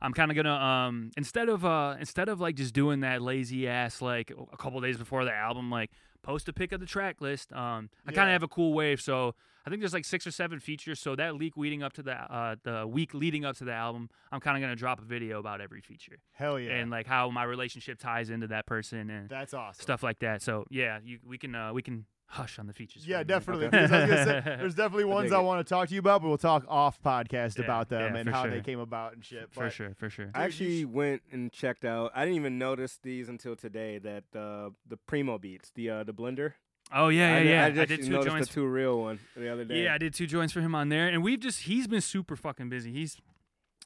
I'm kind of going to um instead of uh instead of like just doing that lazy ass like a couple days before the album like post a pic of the track list, um I kind of have a cool wave, so I think there's like six or seven features. So that leak leading up to the uh, the week leading up to the album, I'm kind of gonna drop a video about every feature Hell yeah. and like how my relationship ties into that person and that's awesome. stuff like that. So yeah, you, we can uh, we can hush on the features. Yeah, definitely. Okay. I was gonna say, there's definitely ones dig I want to talk to you about, but we'll talk off podcast Yeah, about them yeah, and for how they came about and shit. For but- sure, for sure. I actually went and checked out. I didn't even notice these until today. That uh, the Primo beats, the uh, the blender. Oh yeah, yeah, yeah. I I, did two joints. the two real one the other day. Yeah, I did two joints for him on there, and we've just he's been super fucking busy. He's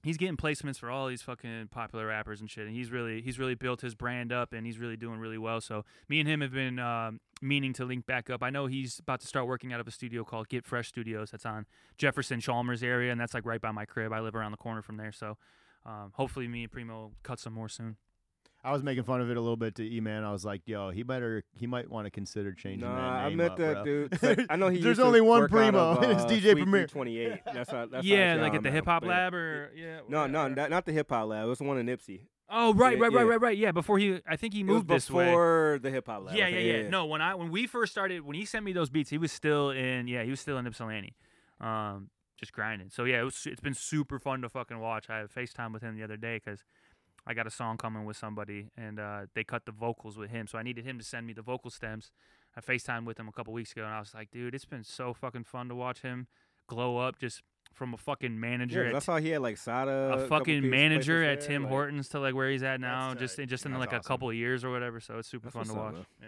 he's getting placements for all these fucking popular rappers and shit, and he's really he's really built his brand up, and he's really doing really well. So me and him have been um, meaning to link back up. I know he's about to start working out of a studio called Get Fresh Studios. That's on Jefferson Chalmers area, and that's like right by my crib. I live around the corner from there, so. Um, hopefully, me and Primo will cut some more soon. I was making fun of it a little bit to E Man. I was like, "Yo, he better, he might want to consider changing Nah, that I name met up, that bro." dude. 'cause I, I know he. There's used to only one work Primo, of, and it's uh, DJ Sweet Premier. 328. That's how. That's yeah, I like at the. Hip Hop Lab, or yeah. No, no, not, not the Hip Hop Lab. It was the one in Ypsi. Oh, right, Yeah, right, right, yeah. right, right. Yeah, before he, I think he It moved was this way. before the Hip Hop Lab. Yeah, I yeah, yeah, No, when I when we first started, when he sent me those beats, he was still in. Yeah, he was still in Ypsilanti, um, just grinding. So yeah, it was, it's been super fun to fucking watch. I had FaceTime with him the other day because I got a song coming with somebody, and uh, they cut the vocals with him. So I needed him to send me the vocal stems. I FaceTime with him a couple weeks ago, and I was like, dude, it's been so fucking fun to watch him glow up just from a fucking manager Yeah, at that's how he had like Sada. a fucking manager at Tim like- Hortons to like where he's at now, just tight. just in That's like a couple of years or whatever. So it's super That's fun to watch. up, Yeah.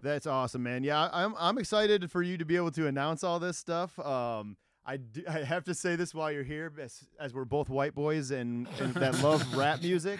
That's awesome, man. Yeah, I'm I'm excited for you to be able to announce all this stuff. Um, I, do, I have to say this while you're here, as, as we're both white boys and, and that love rap music.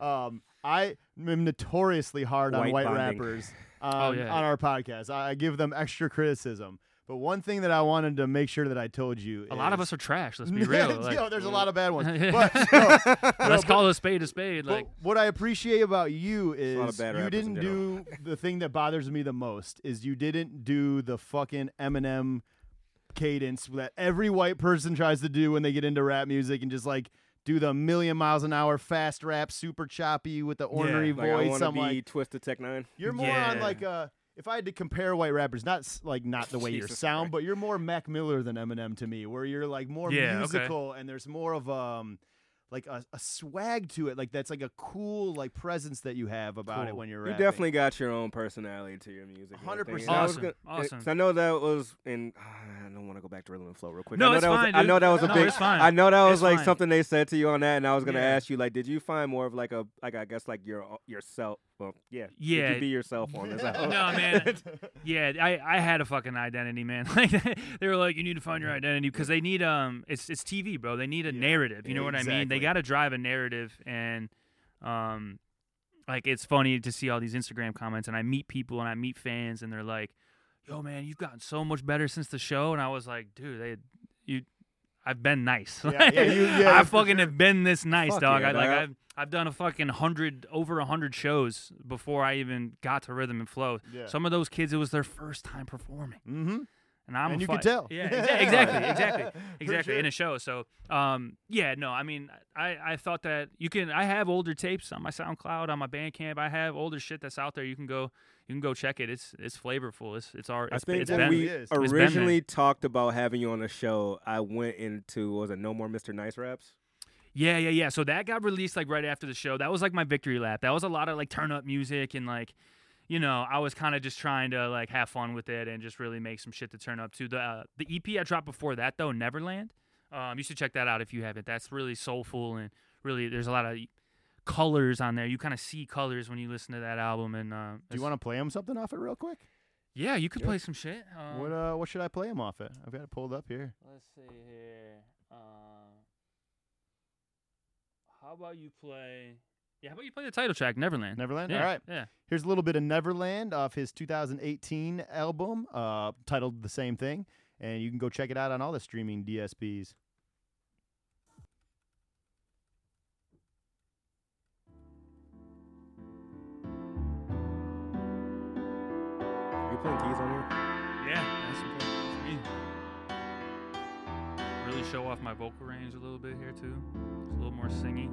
Um, I am notoriously hard on White white bonding. rappers on, yeah. on our podcast. I, I give them extra criticism. But one thing that I wanted to make sure that I told you, A lot of us are trash. Let's be real. Like, Yo, there's a lot of bad ones. But, no, no, let's but- call a spade a spade. Like, what I appreciate about you is lot of bad you didn't do the thing that bothers me the most is you didn't do the fucking Eminem cadence that every white person tries to do when they get into rap music and just like do the million miles an hour fast rap, super choppy with the ornery Like voice. want to I'm be like, Twisted Tech N9ne. you're more on like uh if I had to compare white rappers, not like not the way you sound, Christ. but you're more Mac Miller than Eminem to me, where you're like more Yeah, okay. musical and there's more of um like a, a swag to it. Like that's like a cool like presence that you have about it when you're You rapping. definitely got your own personality to your music. 100%. everything. I Awesome, gonna- awesome. 'cause I know that was in. I don't want to go back to Rhythm and Flow real quick. No, I know it's that was, fine, I know that was a No, big. it's fine. I know that was It's like fine. something they said to you on that, and I was gonna Yeah. ask you like, did you find more of like a like I guess like your yourself? Well, yeah. Yeah. you be yourself on this? album? no, man. Yeah, I, I had a fucking identity, man. Like they were like, you need to find your identity because they need um, it's it's TV, bro. They need a Yeah, narrative. You know what I mean? They got to drive a narrative, and um, like it's funny to see all these Instagram comments, and I meet people and I meet fans, and they're like, "Yo, man, you've gotten so much better since the show," and I was like, "Dude, they, you." I've been nice. Yeah, yeah, you- yeah, I fucking have been this nice, Fuck dog. yeah, I, like I've, I've done a fucking hundred over a hundred shows before I even got to Rhythm and Flow. Some of those kids, it was their first time performing, mm-hmm. and I'm And you fi- tell. Yeah, exa- exactly, exactly, exactly. In a show, so um, yeah, no, I mean, I I thought that you can. I have older tapes on my SoundCloud, on my Bandcamp. I have older shit that's out there. You can go, you can go check it. It's it's flavorful. It's it's art. I think it's when been. we It's been there. originally talked about having you on the show, I went into was it No More Mr. Nice Raps? Yeah, yeah, yeah. So that got released like right after the show. That was like my victory lap. That was a lot of like turn up music and like, you know, I was kind of just trying to like have fun with it and just really make some shit to turn up to. The uh, the EP I dropped before that though, Neverland. Um, you should check that out if you haven't. That's really soulful and really there's a lot of colors on there. You kind of see colors when you listen to that album. And uh, Do you want to play him something off it real quick? Yeah, you could play some shit. Um, what uh what should I play him off it? I've got it pulled up here. Let's see here. Uh, how about you play? Yeah, how about you play the title track, Neverland? Neverland? Yeah, All right. Yeah. Here's a little bit of Neverland off his 2018 album, uh, titled the same thing, and you can go check it out on all the streaming DSPs. Playing keys on here? Yeah, that's important for me. Really show off my vocal range a little bit here too. It's a little more singy.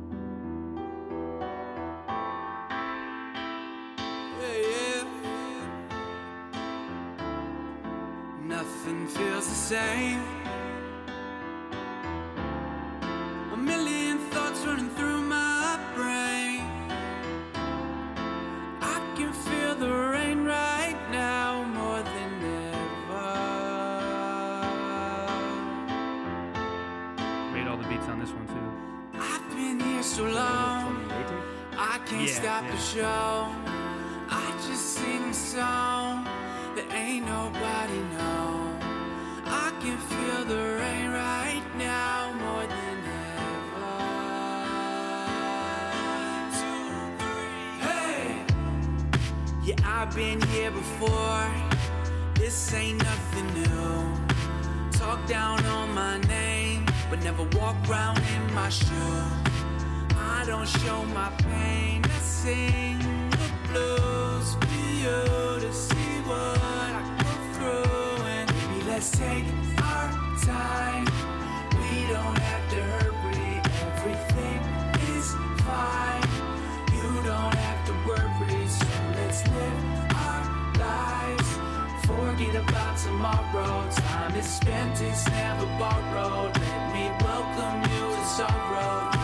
Yeah, yeah. Nothing feels the same. Can't Yeah, stop yeah. the show. I just sing a song that ain't nobody know. I can feel the rain right now more than ever. Hey, yeah, I've been here before. This ain't nothing new. Talk down on my name, but never walk round in my shoe. Don't show my pain, I sing the blues for you to see what I go through. And maybe let's take our time. We don't have to hurry, everything is fine. You don't have to worry, so let's live our lives. Forget about tomorrow. Time is spent, it's never borrowed. Let me welcome you to sorrow.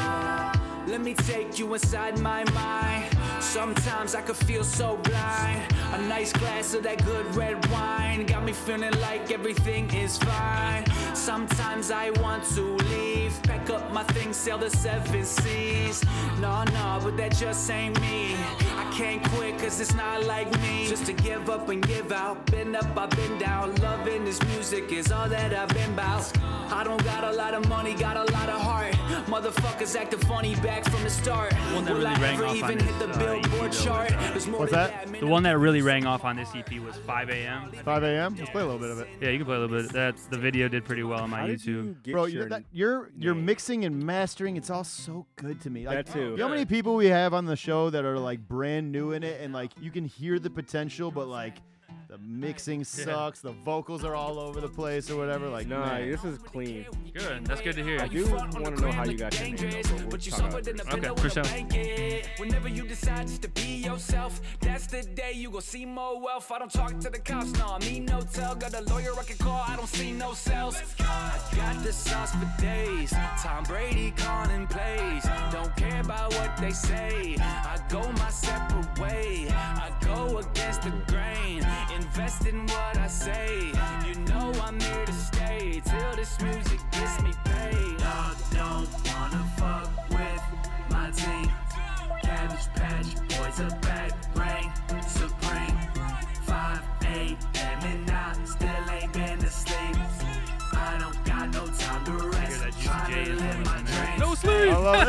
Let me take you inside my mind. Sometimes I could feel so blind. A nice glass of that good red wine got me feeling like everything is fine. Sometimes I want to leave, pack up my things, sail the seven seas. No, no, but that just ain't me. I can't quit cause it's not like me. Just to give up and give out. Been up, I've been down. Loving this music is all that I've been about. I don't got a lot of money, got a lot of heart. Motherfuckers acting funny back from the start. One that Will really I rang off on even this, hit the uh, billboard EP chart? was, There's more What's that? The one that really rang off on this EP was 5 a.m. 5 a.m. Let's play a little bit of it. Yeah, you can play a little bit. That the video did pretty well on my How did YouTube. you get Bro, your you're, that, you're your name? mixing and mastering. It's all so good to me. Like, That too. You know how many people we have on the show that are like brand new in it, and like you can hear the potential, but like the mixing sucks. The vocals are all over the place or whatever. Like, Nah, man. this is clean. Good. That's good to hear. I do want to know how you got your name, though, but we'll you talk about suffered in it. the Okay, for sure. Whenever you decide just to be yourself, that's the day you gon' see more wealth. I don't talk to the cops, no, I mean no tell. Got a lawyer I can call, I don't see no cells. I got the sauce for days. Tom Brady calling plays. Don't care about what they say. I go my separate way. I go against the grain. Invest in what I say. You know I'm here to stay till this music gets me paid. Dog don't wanna fuck with my team. Cabbage Patch Boys are back, reign supreme. 5 a.m. and I rest. that Juicy Tryna J is live in my No sleep. I love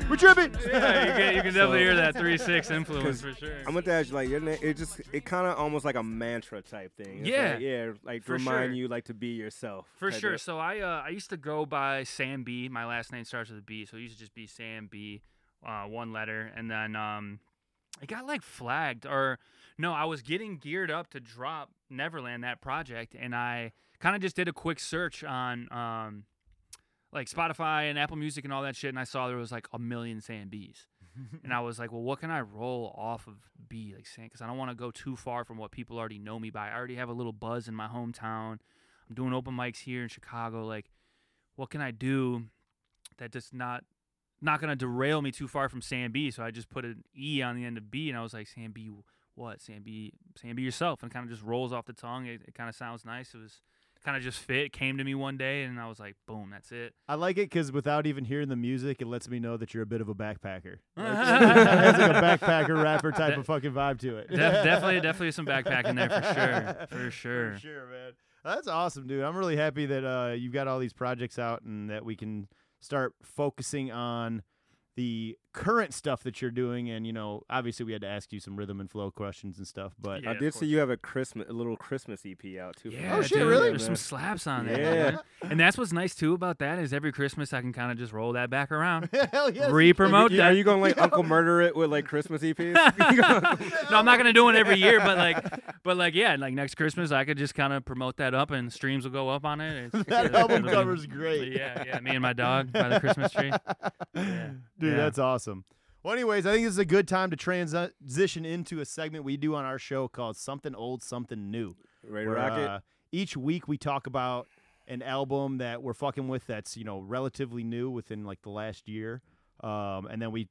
it. We're tripping. yeah, you can, you can definitely hear that three six influence for sure. I'm gonna ask you like your name. It just it kind of almost like a mantra type thing. It's Yeah. like, yeah, like to For remind sure. you like to be yourself. For type sure. of- So I uh, I used to go by Sam B. My last name starts with a B, so it used to just be Sam B. Uh, one letter, and then um, it got like flagged, or no, I was getting geared up to drop Neverland that project, and I kind of just did a quick search on um, like Spotify and Apple Music and all that shit, and I saw there was like a million Sam B's. and I was like, well, what can I roll off of B, like saying, because I don't want to go too far from what people already know me by. I already have a little buzz in my hometown. I'm doing open mics here in Chicago. Like, what can I do that just not not gonna derail me too far from Sam B? So I just put an E on the end of B, and I was like, Sam B, what? Sam B, Sam B yourself, and kind of just rolls off the tongue. It, it kind of sounds nice. It was kind of just fit. Came to me one day, and I was like, boom, that's it. I like it because without even hearing the music, it lets me know that you're a bit of a backpacker. Like, it has like a backpacker rapper type of fucking vibe to it. Def- definitely, definitely some backpacking there for sure, for sure. For sure, man. That's awesome, dude. I'm really happy that uh, you've got all these projects out and that we can start focusing on the current stuff that you're doing. And you know, obviously, we had to ask you some rhythm and flow questions and stuff. But Yeah, I did see you have a Christmas, a little Christmas EP out too. Yeah, Oh, shit, dude, really? There's some slaps on there. Yeah. man. and that's what's nice too about that is every Christmas I can kind of just roll that back around, hell yes, re-promote Yeah, that. are you gonna like Uncle Murder it with like Christmas EPs? no, I'm not gonna do it every year, but like, but like, yeah, like next Christmas I could just kind of promote that up, and streams will go up on it. It's- That it'll- album cover's great. Yeah, yeah, me and my dog by the Christmas tree. Yeah. Dude, Yeah. that's awesome. Well, anyways, I think this is a good time to transition into a segment we do on our show called Something Old, Something New. Ready to where, rock it? uh, each week we talk about an album that we're fucking with that's, you know, relatively new within like the last year. Um, and then we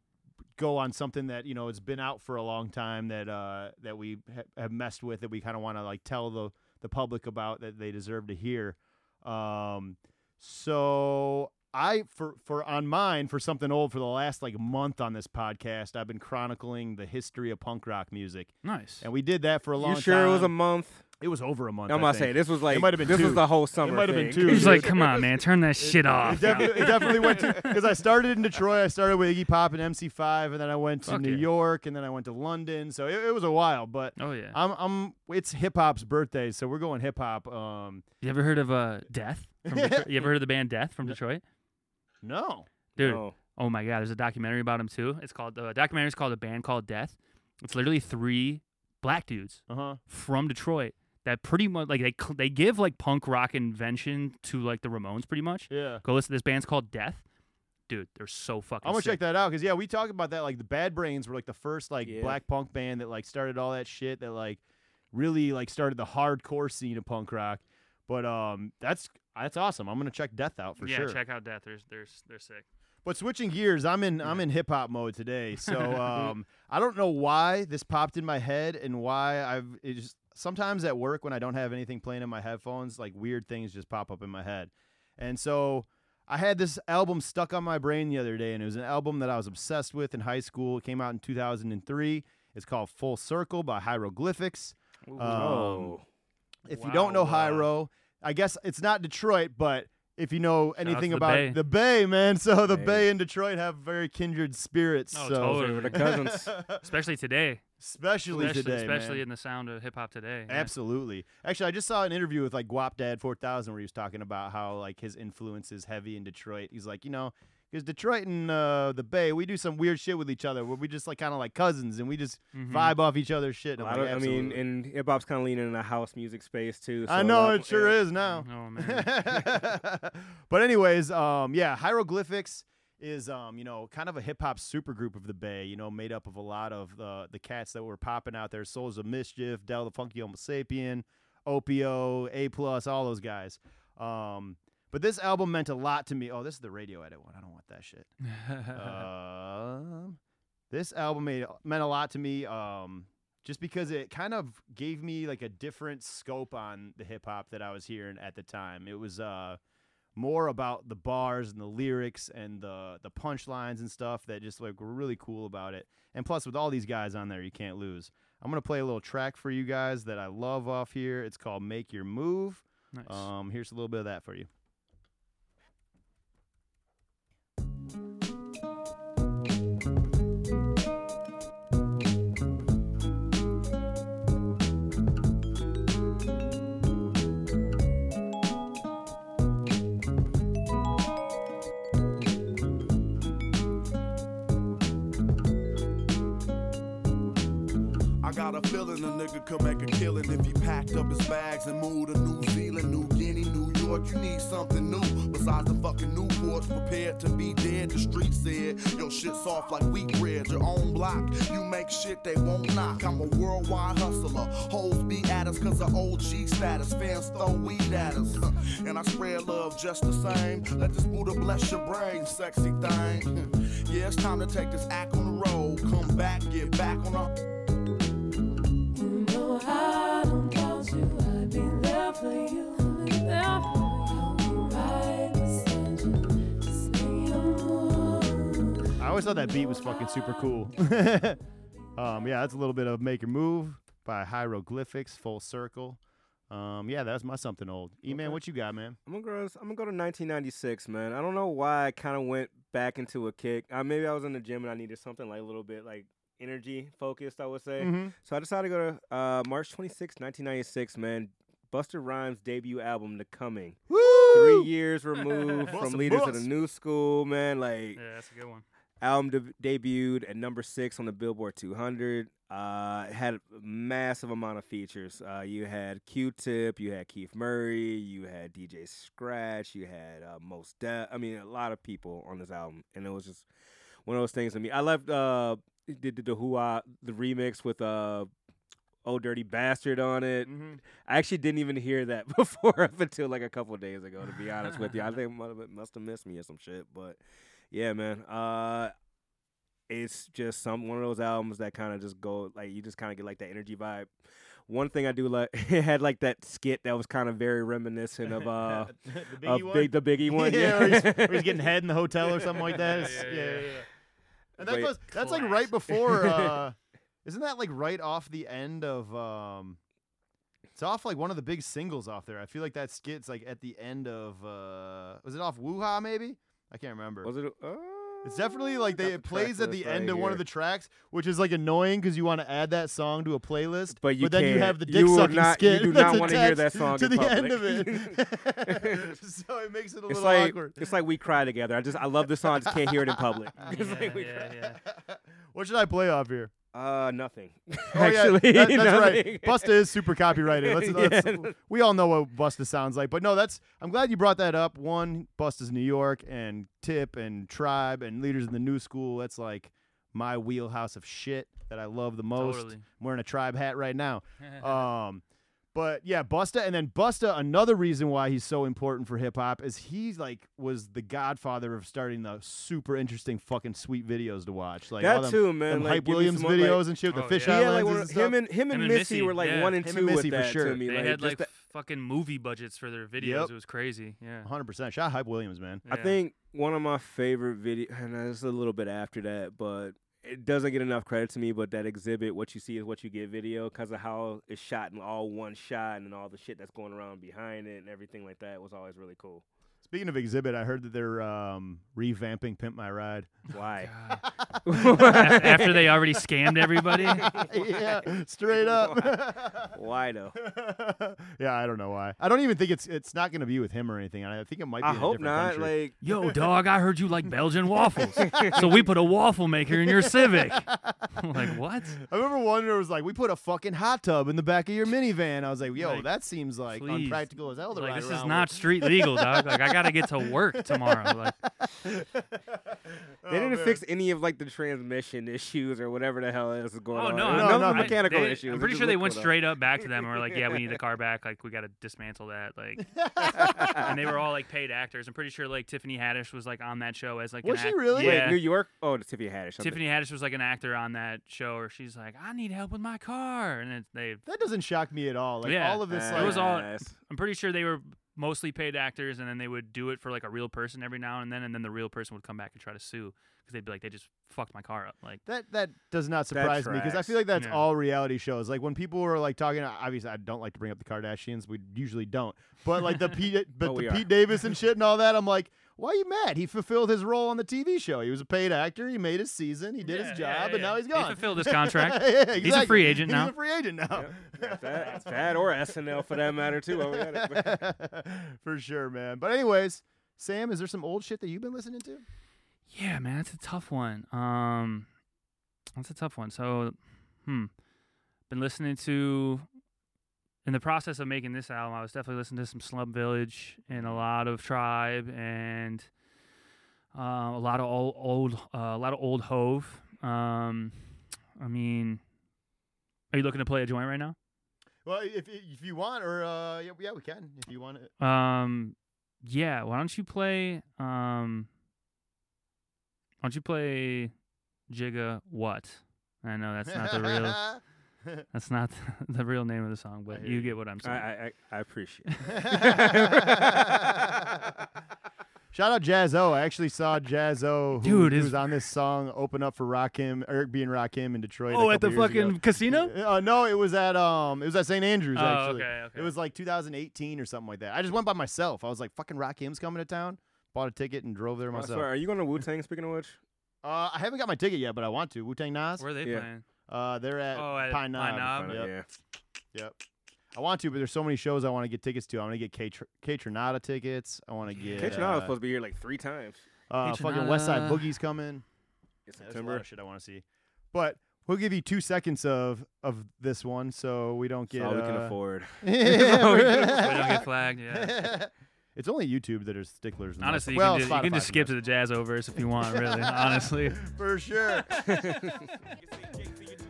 go on something that, you know, it's been out for a long time that uh, that we ha- have messed with that we kind of want to like tell the, the public about that they deserve to hear. Um, so I for for on mine for something old for the last like month on this podcast, I've been chronicling the history of punk rock music, Nice. and we did that for a long time. You sure time. it was a month? It was over a month. I'm I about to say this was like it might have been this was the whole summer. It might have been thing. two. He's like, come on, man, turn that shit off. It definitely, it definitely went to because I started in Detroit. I started with Iggy Pop and MC5, and then I went to Fuck New yeah. York, and then I went to London. So it, it was a while, but oh yeah. I'm I'm it's hip hop's birthday, so we're going hip hop. Um, You ever heard of uh Death? From Detroit? You ever heard of the band Death from Detroit? No, Dude, No. Oh my god, there's a documentary about him too. It's called the documentary is called A Band Called Death. It's literally three black dudes uh huh, from Detroit that pretty much like they they give like punk rock invention to like the Ramones pretty much. yeah. Go listen. To this band's called Death. Dude, they're so fucking. I'm gonna sick. check that out because yeah, we talked about that. Like the Bad Brains were like the first like Yeah. black punk band that like started all that shit that like really like started the hardcore scene of punk rock. But um, that's that's awesome. I'm gonna check Death out for yeah, sure. Yeah, check out Death. They're they're they're sick. But switching gears, I'm in I'm in hip hop mode today. So um, I don't know why this popped in my head and why I've it just sometimes at work when I don't have anything playing in my headphones, like weird things just pop up in my head. And so I had this album stuck on my brain the other day, and it was an album that I was obsessed with in high school. It came out in 2003. It's called Full Circle by Hieroglyphics. Um, Oh. If you don't know Wow, Hiero, I guess it's not Detroit, but if you know anything the about Bay. the Bay, man. So the Hey. Bay and Detroit have very kindred spirits. Oh, so totally. We're the cousins. especially today. especially, especially, today, especially man. in the sound of hip hop today. yeah. Absolutely. Actually, I just saw an interview with like Guapdad 4000 where he was talking about how like his influence is heavy in Detroit. He's like, you know, because Detroit and uh, the Bay, we do some weird shit with each other where we just like kind of like cousins and we just Mhm. vibe off each other's shit. And A I'm lot like, of- I mean, and hip hop's kind of leaning in the house music space too. I know that- it sure yeah. is now. Oh man. but anyways, um, yeah, Hieroglyphics is um, you know, kind of a hip hop supergroup of the Bay, you know, made up of a lot of the the cats that were popping out there, Souls of Mischief, Del the Funky Homosapien, Opio, A Plus, all those guys. Um, but this album meant a lot to me. Oh, this is the radio edit one. I don't want that shit. um, this album made meant a lot to me. Um, just because it kind of gave me like a different scope on the hip hop that I was hearing at the time. It was uh more about the bars and the lyrics and the the punchlines and stuff that just like were really cool about it. And plus, with all these guys on there, you can't lose. I'm gonna play a little track for you guys that I love off here. It's called "Make Your Move." nice. Um, here's a little bit of that for you. Got a feeling a nigga could make a killing if he packed up his bags and moved to New Zealand, New Guinea, New York. You need something new besides the fucking Newports. Prepared to be dead. The street said your shit soft like wheat bread. Your own block. You make shit they won't knock. I'm a worldwide hustler. Hoes be at us cause of OG status. Fans throw weed at us. And I spread love just the same. Let this Buddha bless your brain, sexy thing. yeah, it's time to take this act on the road. Come back, get back on the. Always thought that beat was fucking super cool. um, yeah, that's a little bit of "Make Your Move" by Hieroglyphics, Full Circle. Um, yeah, that's my something old. E man, Okay. what you got, man? I'm gonna go. I'm gonna go to 1996, man. I don't know why I kind of went back into a kick. Uh, maybe I was in the gym and I needed something like a little bit like energy focused. I would say. Mm-hmm. So I decided to go to uh, March 26, 1996, man. Busta Rhymes' debut album, The Coming. Woo! Three years removed from a Leaders of the New School, man. Like yeah, that's a good one. Album de- debuted at number six on the Billboard 200. Uh, it had a massive amount of features. Uh, you had Q-Tip, you had Keith Murray, you had DJ Scratch, you had uh, Mos Def. I mean, a lot of people on this album, and it was just one of those things to me. I left uh, did, did the Whoa the remix with uh, "Oh Dirty Bastard" on it. Mm-hmm. I actually didn't even hear that before up until like a couple of days ago. To be honest with you, I think it must have missed me or some shit. But yeah, man. Uh, it's just some one of those albums that kind of just go like you just kind of get like that energy vibe. One thing I do like it had like that skit that was kind of very reminiscent of uh the of Biggie one. big the Biggie one. yeah, Yeah, where he's, where he's getting head in the hotel or something like that. Yeah, yeah, yeah, yeah. yeah, yeah. And that Wait. goes. That's like right before. Uh, isn't that like right off the end of? um It's off like one of the big singles off there. I feel like that skit's like at the end of. uh Was it off Woo-Ha maybe? I can't remember. Was it? Uh, It's definitely like they it the plays at the end right of one of the tracks, which is like annoying because you want to add that song to a playlist, But you then you have the You dick will sucking not- you do not wanna hear that song to in the end of it, so it makes it a It's little like awkward. it's like we cry together. I just I love this song. I just can't hear it in public. Yeah, like yeah, yeah. what should I play off here? Uh, nothing. Oh, Actually, yeah, that- that's nothing. right. Busta is super copyrighted. Let's, let's, Yeah. We all know what Busta sounds like, but no, that's. I'm glad you brought that up. One, Busta's New York, and Tip, and Tribe, and Leaders in the New School. That's like my wheelhouse of shit that I love the most. Totally. I'm wearing a Tribe hat right now. Um, but yeah, Busta, and then Busta. Another reason why he's so important for hip hop is he's like was the godfather of starting the super interesting fucking sweet videos to watch. Like all that them, too, man. them like, Hype Williams some more, like- videos and shit. with Oh, the fish yeah. eye Yeah, like and stuff. him and him and Him and Missy, Missy, were like yeah. one and Him two and with Missy for sure. to me. They like, had just like that- fucking movie budgets for their videos. Yep. It was crazy. Yeah. 100%. Shout out Hype Williams, man. I think one of my favorite video, and it's a little bit after that, but it doesn't get enough credit to me. But that exhibit, what you see is what you get video, because of how it's shot in all one shot and all the shit that's going around behind it and everything like that was always really cool. Speaking of exhibit, I heard that they're um, revamping "Pimp My Ride." Why? After they already scammed everybody. yeah, straight up. Why though? yeah, I don't know why. I don't even think it's it's not going to be with him or anything. I think it might be. I in a hope different not. country. Like, Yo, dog, I heard you like Belgian waffles. so we put a waffle maker in your Civic. I'm like, what? I remember one where it was like, we put a fucking hot tub in the back of your minivan. I was like, yo, Like, that seems like please. unpractical as hell to Like, ride this is around not street legal, dog. Like, I gotta get to work tomorrow. Like, they oh, didn't fix any of like the transmission issues or whatever the hell is going oh on. no, It was no, no, the I- mechanical they- issues. I'm pretty sure they went cool, straight up back to them and were like, "Yeah, we need the car back. Like, we got to dismantle that." Like, and they were all like paid actors. I'm pretty sure like Tiffany Haddish was like on that show as like Was an she act- really? Wait, New York? Oh, the Tiffany Haddish. I'm Tiffany Haddish was like an actor on that show, or she's like, "I need help with my car," and it, they. That doesn't shock me at all. Like Yeah. all of this, thinking- like, It was all- I'm pretty sure they were mostly paid actors, and then they would do it for like a real person every now and then, and then the real person would come back and try to sue because they'd be like, "They just fucked my car up." Like, That that does not surprise me because I feel like that's Yeah. all reality shows. Like when people are like talking, obviously I don't like to bring up the Kardashians. We usually don't, but like the Pete, but Oh, the Pete are. Davis and shit and all that. I'm like, why are you mad? He fulfilled his role on the TV show. He was a paid actor. He made his season. He did Yeah, his job, yeah, and now yeah. he's He gone. fulfilled his contract. Yeah, He's a free agent now. He's a free agent now. That, that's bad or SNL for that matter too. while we at it. For sure, man. But anyways, Sam, is there some old shit that you've been listening to? Yeah, man, that's a tough one. Um, that's a tough one. So, hmm, been listening to. In the process of making this album, I was definitely listening to some Slum Village and a lot of Tribe and uh, a lot of old, old uh, a lot of old Hove. Um, I mean, are you looking to play a joint right now? Well, if if you want, or uh, yeah, yeah, we can if you want it. Um, yeah. Why don't you play? Um, why don't you play Jigga What? I know that's not the real. That's not the real name of the song, but you you. get what I'm saying. I, I- I appreciate. it. Shout out Jaz-O. I actually saw Jaz-O, who, Dude, who his- was on this song, open up for Rakim, Eric B. and Rakim in Detroit. a oh, at the couple years ago. fucking casino? Uh, no, it was at um, it was at St. Andrews Oh, actually. okay, okay. It was like 2018 or something like that. I just went by myself. I was like, fucking Rakim's coming to town. Bought a ticket and drove there Oh, myself. sorry, are you going to Wu Tang? Speaking of which, Uh, I haven't got my ticket yet, but I want to. Wu Tang Nas. Where are they Yeah. playing? Uh, they're at Oh, at Pine Knob. Pine Knob? Yep. yeah. Yep. I want to, but there's so many shows I want to get tickets to. I want to get K Tr- Kaytranada tickets. I want to get. Kaytranada was uh, supposed to be here like three times uh, K. fucking Westside Boogie's coming. in Yeah, a lot September. of shit I want to see. But we'll give you two seconds of of this one, so we don't That's get. all we can uh, afford. So we don't get flagged. Yeah. It's only YouTube that are sticklers. in Honestly, you, well, can, just, you can just skip to the Jaz-O verse if you want. Really, honestly. for sure.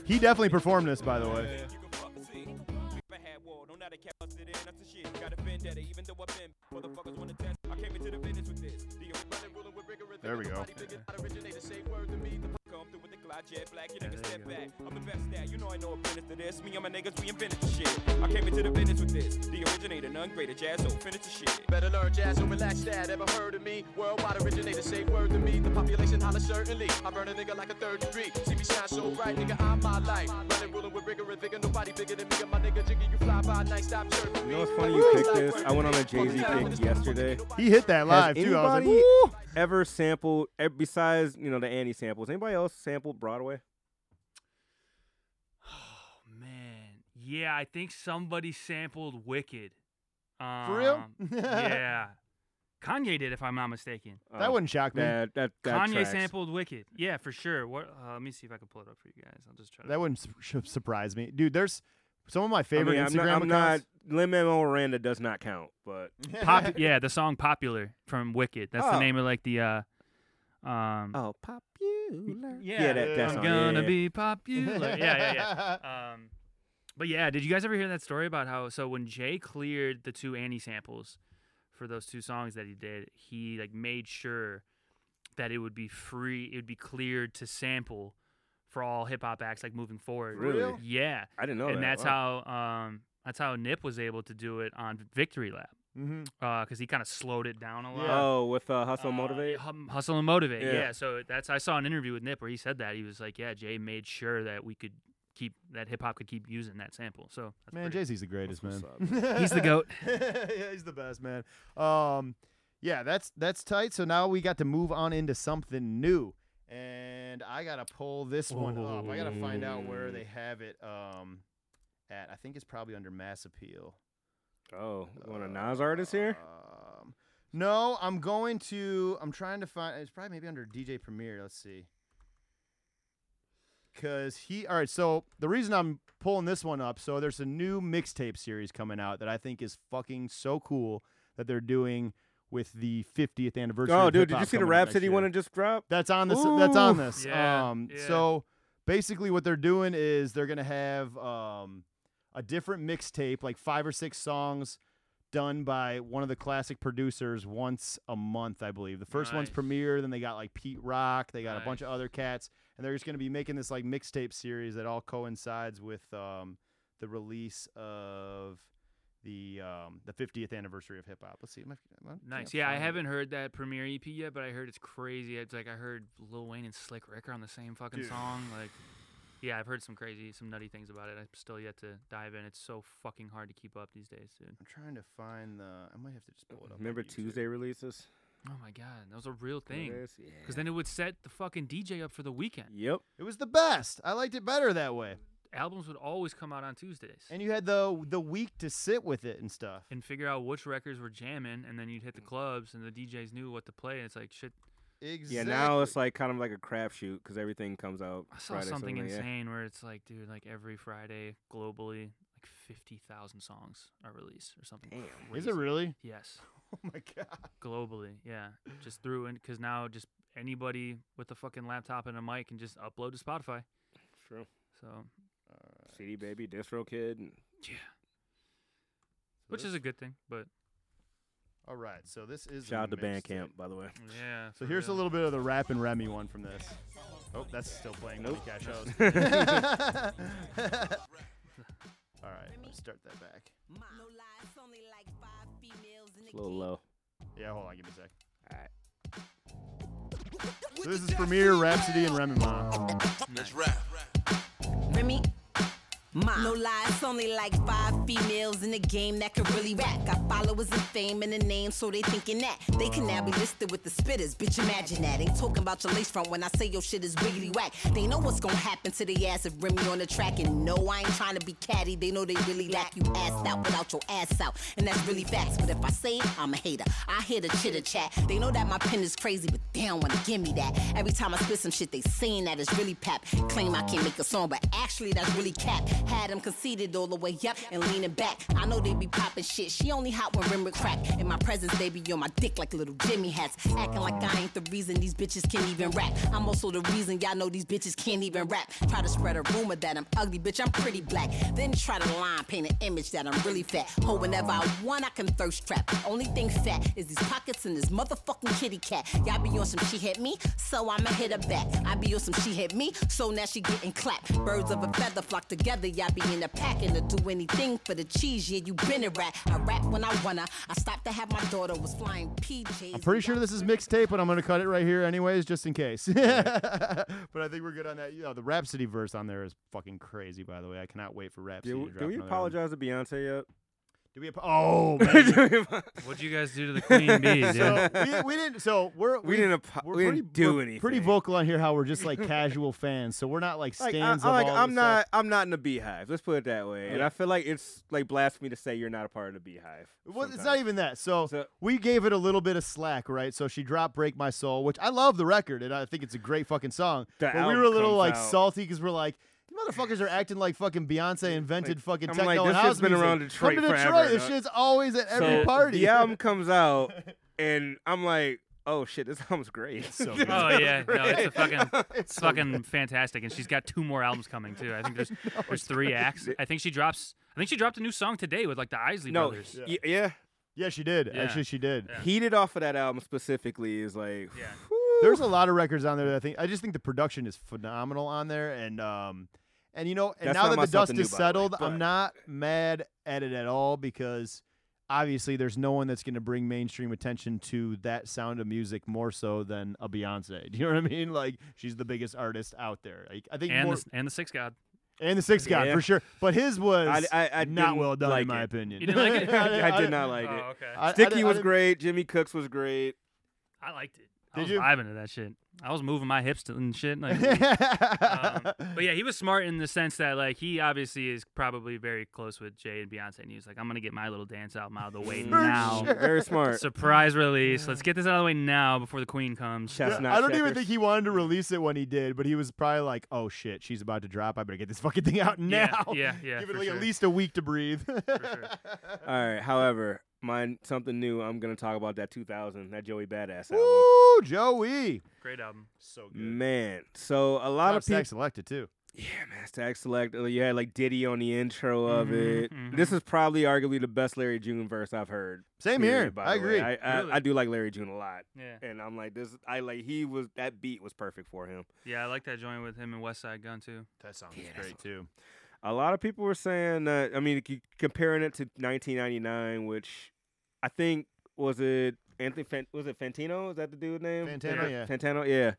He definitely performed this, by the way. There we go. I'm the best at, you know I know a business to this. Me and my niggas, we invented the shit. I came into the business with this. The originator, none greater, jazz, so finish the shit. Better learn jazz, so relax that. Ever heard of me? Worldwide originator, say word to me. The population holler certainly. I burn a nigga like a third degree. See me shine so bright, nigga, I'm my light. Running, ruling with rigor and vigor. Nobody bigger than me. And my nigga Jiggy, you fly by night, stop chirping You know what's funny? You picked this. I went on a Jay Z kick yesterday. He hit that live Has too. I was like, anybody Woo! ever sampled eh, besides you know the Annie samples? Anybody else sampled Broadway? Oh man, yeah, I think somebody sampled Wicked. Um, For real? yeah. Kanye did, if I'm not mistaken. that Oh, wouldn't shock me. That that that Kanye tracks. sampled Wicked. Yeah, for sure. What? Uh, let me see if I can pull it up for you guys. I'll just try. To That wouldn't su- surprise me, dude. There's some of my I favorite mean, I'm Instagram not, I'm not accounts. Lin Manuel Miranda does not count, but Pop- yeah, the song "Popular" from Wicked. That's the Oh. name of like the. uh um, oh, popular. yeah, that, that I'm gonna yeah, yeah. be popular. yeah, yeah, yeah. Um, but yeah, did you guys ever hear that story about how so when Jay cleared the two Annie samples for those two songs that he did, he like made sure that it would be free, it would be cleared to sample for all hip hop acts like moving forward. Really? Yeah, I didn't know and that. that's Wow. how um that's how Nip was able to do it on Victory Lap because he kind of slowed it down a lot. Oh, with uh, Hustle Uh, Motivate. hum- hustle and motivate. Yeah. Yeah. So that's I saw an interview with Nip where he said that he was like, yeah, Jay made sure that we could keep that hip hop could keep using that sample. So that's Man, pretty- Jay Z's the greatest man. what's He's the goat. yeah, he's the best man. Um, yeah, that's that's tight. So now we got to move on into something new, and I gotta pull this one up. I gotta find out where they have it um, at. I think it's probably under Mass Appeal. Oh, one of Nas artists here. Um, no, I'm going to. I'm trying to find. It's probably maybe under DJ Premier. Let's see. Cause he, all right. So the reason I'm pulling this one up, so there's a new mixtape series coming out that I think is fucking so cool that they're doing with the 50th anniversary. Oh, of dude, did you see the coming up next Rapsody year. one that just dropped? That's on this. That's on this. Yeah, um, yeah. so basically, what they're doing is they're gonna have um, a different mixtape, like five or six songs, done by one of the classic producers once a month, I believe. The first one's Premier. Then they got like Pete Rock. They got a bunch of other cats, and they're just gonna be making this like mixtape series that all coincides with um, the release of the um, the 50th anniversary of hip hop. Let's see. Am I, am I- Nice. Yeah, I haven't heard that Premier EP yet, but I heard it's crazy. It's like I heard Lil Wayne and Slick Rick are on the same fucking Dude. song. Like, yeah, I've heard some crazy, some nutty things about it. I'm still yet to dive in. It's so fucking hard to keep up these days, dude. I'm trying to find the. I might have to just pull it up. on Remember YouTube. Tuesday releases? Oh my god, that was a real thing. is? Because then it would set the fucking DJ up for the weekend. Yep. It was the best. I liked it better that way. Albums would always come out on Tuesdays. And you had the the week to sit with it and stuff. and figure out which records were jamming, and then you'd hit the clubs, and the DJs knew what to play. And it's like shit. Exactly. Yeah, now it's like kind of like a crapshoot because everything comes out. I saw Friday, something like, yeah. insane where it's like, dude, like every Friday globally, like fifty thousand songs are released or something. Damn. Is it really? Yes, Oh my god. globally, yeah. Just through and because now just anybody with a fucking laptop and a mic can just upload to Spotify. True. So CD Baby, DistroKid. and- yeah, which is a good thing. But All right. So this is Shout out to Bandcamp, by the way. yeah. So for here's a little bit of the Rap and Remy one from this. Oh, that's still playing. Nope. Money Cash shows. All right. Let's start that back. It's a little low. Yeah. Hold on. Give me a sec. All right. So this is Premier Rapsody, and Remy Ma. Let's rap. Remy. Ma. No lie, it's only like five females in the game that can really rap. Got followers and fame and a name, so they thinking that they can now be listed with the spitters. Bitch, imagine that. Ain't talking about your lace front when I say your shit is wiggly whack. They know what's gonna happen to the ass if Remy on the track. And no, I ain't trying to be catty. They know they really lack you ass out without your ass out. And that's really facts. But if I say it, I'm a hater. I hear the chitter chat. They know that my pen is crazy, but they don't wanna give me that. Every time I spit some shit, they saying that it's really pap. Claim I can't make a song, but actually that's really cap. Had them conceited all the way up and leaning back. I know they be popping shit. She only hot when rim crack. In my presence, they be on my dick like little Jimmy hats. Acting like I ain't the reason these bitches can't even rap. I'm also the reason y'all know these bitches can't even rap. Try to spread a rumor that I'm ugly, bitch, I'm pretty black. Then try to line paint an image that I'm really fat. Ho, whenever I want, I can thirst trap. Only thing fat is these pockets and this motherfucking kitty cat. Y'all be on some she hit me, so I'ma hit her back. I be on some she hit me, so now she getting clapped. Birds of a feather flock together, y'all be in a pack and to do anything for the cheese. Yeah, you been a rat. I rap when I wanna. I stopped to have my daughter was flying PJs. I'm pretty sure this is mixtape, but I'm gonna cut it right here anyways, just in case. but I think we're good on that. You know, the Rapsody verse on there is fucking crazy. By the way, I cannot wait for Rapsody. Do, to do we another album. apologize to Beyonce yet? Do we? Apo- oh man. What'd you guys do to the queen bee, dude? so we, we didn't. So we're We didn't apo- We're we pretty, didn't do we're anything. Pretty vocal on here how we're just like casual fans. So we're not like Like, I, stands am of like, all I'm the not. stuff. I'm not in the beehive. Let's put it that way. And I feel like it's like blasphemy to say you're not a part of the beehive. Well, it's not sometimes. even that. So, So- we gave it a little bit of slack, right? So she dropped "Break My Soul," which I love the record, and I think it's a great fucking song. The but we were a album little comes like out- salty because we're like, you motherfuckers are acting like fucking Beyonce invented Like, fucking I'm techno like, this house shit's been music. around Detroit Come to forever, Detroit. This dog. shit's always at every So party. The album comes out, and I'm like, oh shit, this album's great. so good. Oh yeah, no, it's a fucking, It's it's so fucking fantastic, and she's got two more albums coming too. I think there's there's three acts. I think she drops. I think she dropped a new song today with like the Isley no, brothers. y- yeah. Yeah, she did. Yeah. Actually, she did. Yeah. Heated off of that album specifically is like, Yeah. There's a lot of records on there that I think I just think the production is phenomenal on there, and um, and you know, and That's now that the dust is new, by the way, settled, I'm not mad at it at all because obviously there's no one that's going to bring mainstream attention to that sound of music more so than a Beyonce. Do you know what I mean? Like she's the biggest artist out there. Like, I think and more, the, and the Six God. And the Six God Yeah. for sure, but his was I, I, I not well done like in my it. opinion. You didn't like it? I, did not like Oh, it. okay. I- I Sticky didn't- was great. Jimmy Cooks was great. I liked it. I Did was you? vibing to that shit. I was moving my hips and shit. Like, um, but yeah, he was smart in the sense that like he obviously is probably very close with Jay and Beyonce, and he was like, "I'm gonna get my little dance album out of the way now." sure. Very smart. Surprise release. Let's get this out of the way now before the queen comes. Chestnut I don't even think he wanted to release it when he did, but he was probably like, "Oh shit, she's about to drop. I better get this fucking thing out now." yeah, yeah, Give it like sure. at least a week to breathe. sure. All right. However, mine something new. I'm gonna talk about that 2000, that Joey Badass album. Woo, Joey. Great album. So good, Man, so a lot of people. selected too. Yeah, man, Stack Select. You had like Diddy on the intro of Mhm, it. mhm. This is probably arguably the best Larry June verse I've heard. Same here. by I agree. I, I, Really? I do like Larry June a lot, Yeah, and I'm like this. I like he was that beat was perfect for him. yeah, I like that joint with him and Westside Gunn too. That song Yeah, is that's great too. A lot of people were saying that. I mean, comparing it to 1999, which I think was it Anthony Fan- was it Fantino? Is that the dude's name? Fantano, yeah. Fantano, yeah.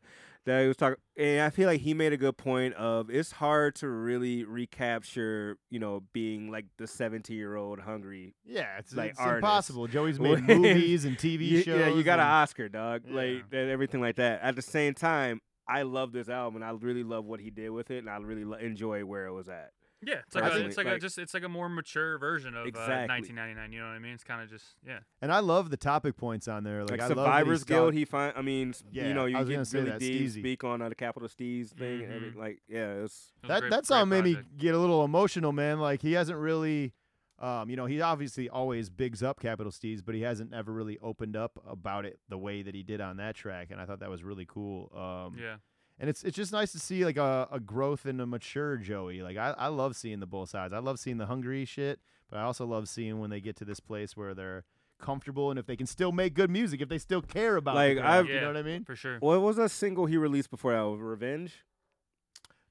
That he was talking, and I feel like he made a good point of it's hard to really recapture, you know, being like the 17 year old hungry. Yeah, it's, Like it's impossible. Joey's made movies and TV You- shows. Yeah, you got an Oscar, dog. Yeah. Like and everything like that. At the same time, I love this album, and I really love what he did with it, and I really lo- enjoy where it was at. Yeah, it's like a, it's like, a just it's like a more mature version of uh, 1999. You know what I mean? It's kind of just yeah. And I love the topic points on there. Like, Like, I love that Survivors he's Guild, he find. I mean, Yeah, you know, you was get really that, deep Steezy. speak on uh, the capital Steez thing, and every, Mhm. like yeah, it was. It was that great- that song made me get a little emotional, man. Like he hasn't really, um, you know, he obviously always bigs up Capital Steez, but he hasn't ever really opened up about it the way that he did on that track, and I thought that was really cool. Um, Yeah. And it's it's just nice to see like a, a growth in a mature Joey. Like I, I love seeing the both sides. I love seeing the hungry shit, but I also love seeing when they get to this place where they're comfortable and if they can still make good music, if they still care about it. Like, the I've- you Yeah. know what I mean? For sure. What was a single he released before that? Was Revenge.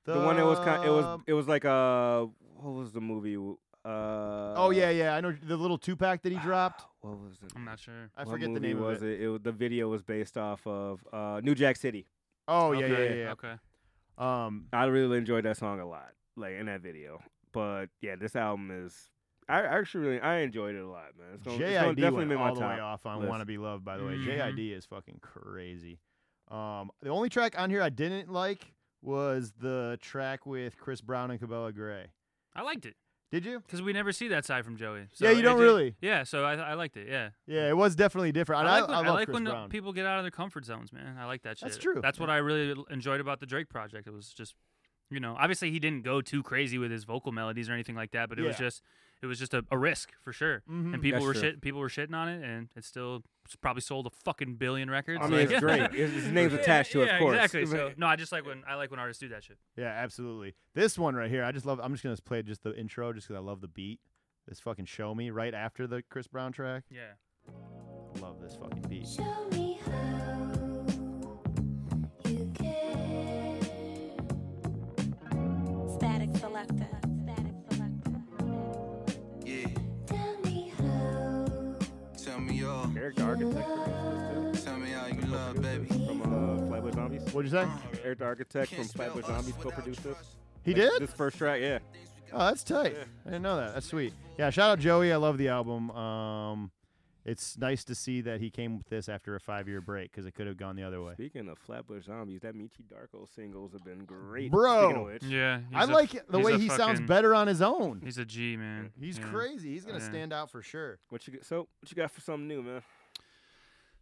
The, one that was kind. It was. It was like a What was the movie? Uh. Oh yeah, yeah. I know the little two pack that he dropped. What was it? I'm not sure. I What forget the name was of it. it? It was the video was based off of uh, New Jack City. Oh yeah, yeah, Okay, yeah, yeah. Okay. Um, I really enjoyed that song a lot, like in that video. But yeah, this album is. I actually really I enjoyed it a lot, man. It's gonna, it's gonna JID definitely went my all the way off on "Want to Be Loved." By the way, Mhm. JID is fucking crazy. Um, the only track on here I didn't like was the track with Chris Brown and Capella Grey. I liked it Did you? because we never see that side from Joey. So Yeah, you don't did- really. Yeah, so I, I liked it. Yeah. Yeah, it was definitely different. I I, like when, I I like Chris when Brown. people get out of their comfort zones, man. I like that shit. That's true. That's what I really enjoyed about the Drake project. It was just, you know, obviously he didn't go too crazy with his vocal melodies or anything like that, but it was just, it was just a, a risk for sure. Mhm. And people That's were true. shit, people were shitting on it, and it still s- probably sold a fucking billion records. I mean, like- it's great. His, his name's attached to it, yeah, of course. Exactly. So no, I just like when I like when artists do that shit. Yeah, absolutely. This one right here, I just love. I'm just gonna play just the intro, just because I love the beat. This fucking show me right after the Chris Brown track. Yeah. Love this fucking beat. Eric the Architect produced this Tell me how you love, baby. From uh, Flatbush Zombies. What'd you say? Eric the Architect from Flatbush Zombies co-produced this. He Like, did? This first track, yeah. Oh, that's tight. I didn't know that. That's sweet. Yeah, shout out Joey. I love the album. Um, it's nice to see that he came with this after a five year break because it could have gone the other way. Speaking of Flatbush Zombies, that Meechy Darko singles have been great. Bro. Speaking of which, Yeah. I like the way a he sounds better on his own. He's a G man. He's Yeah. crazy. He's gonna Yeah. stand out for sure. what you so what you got for something new, man?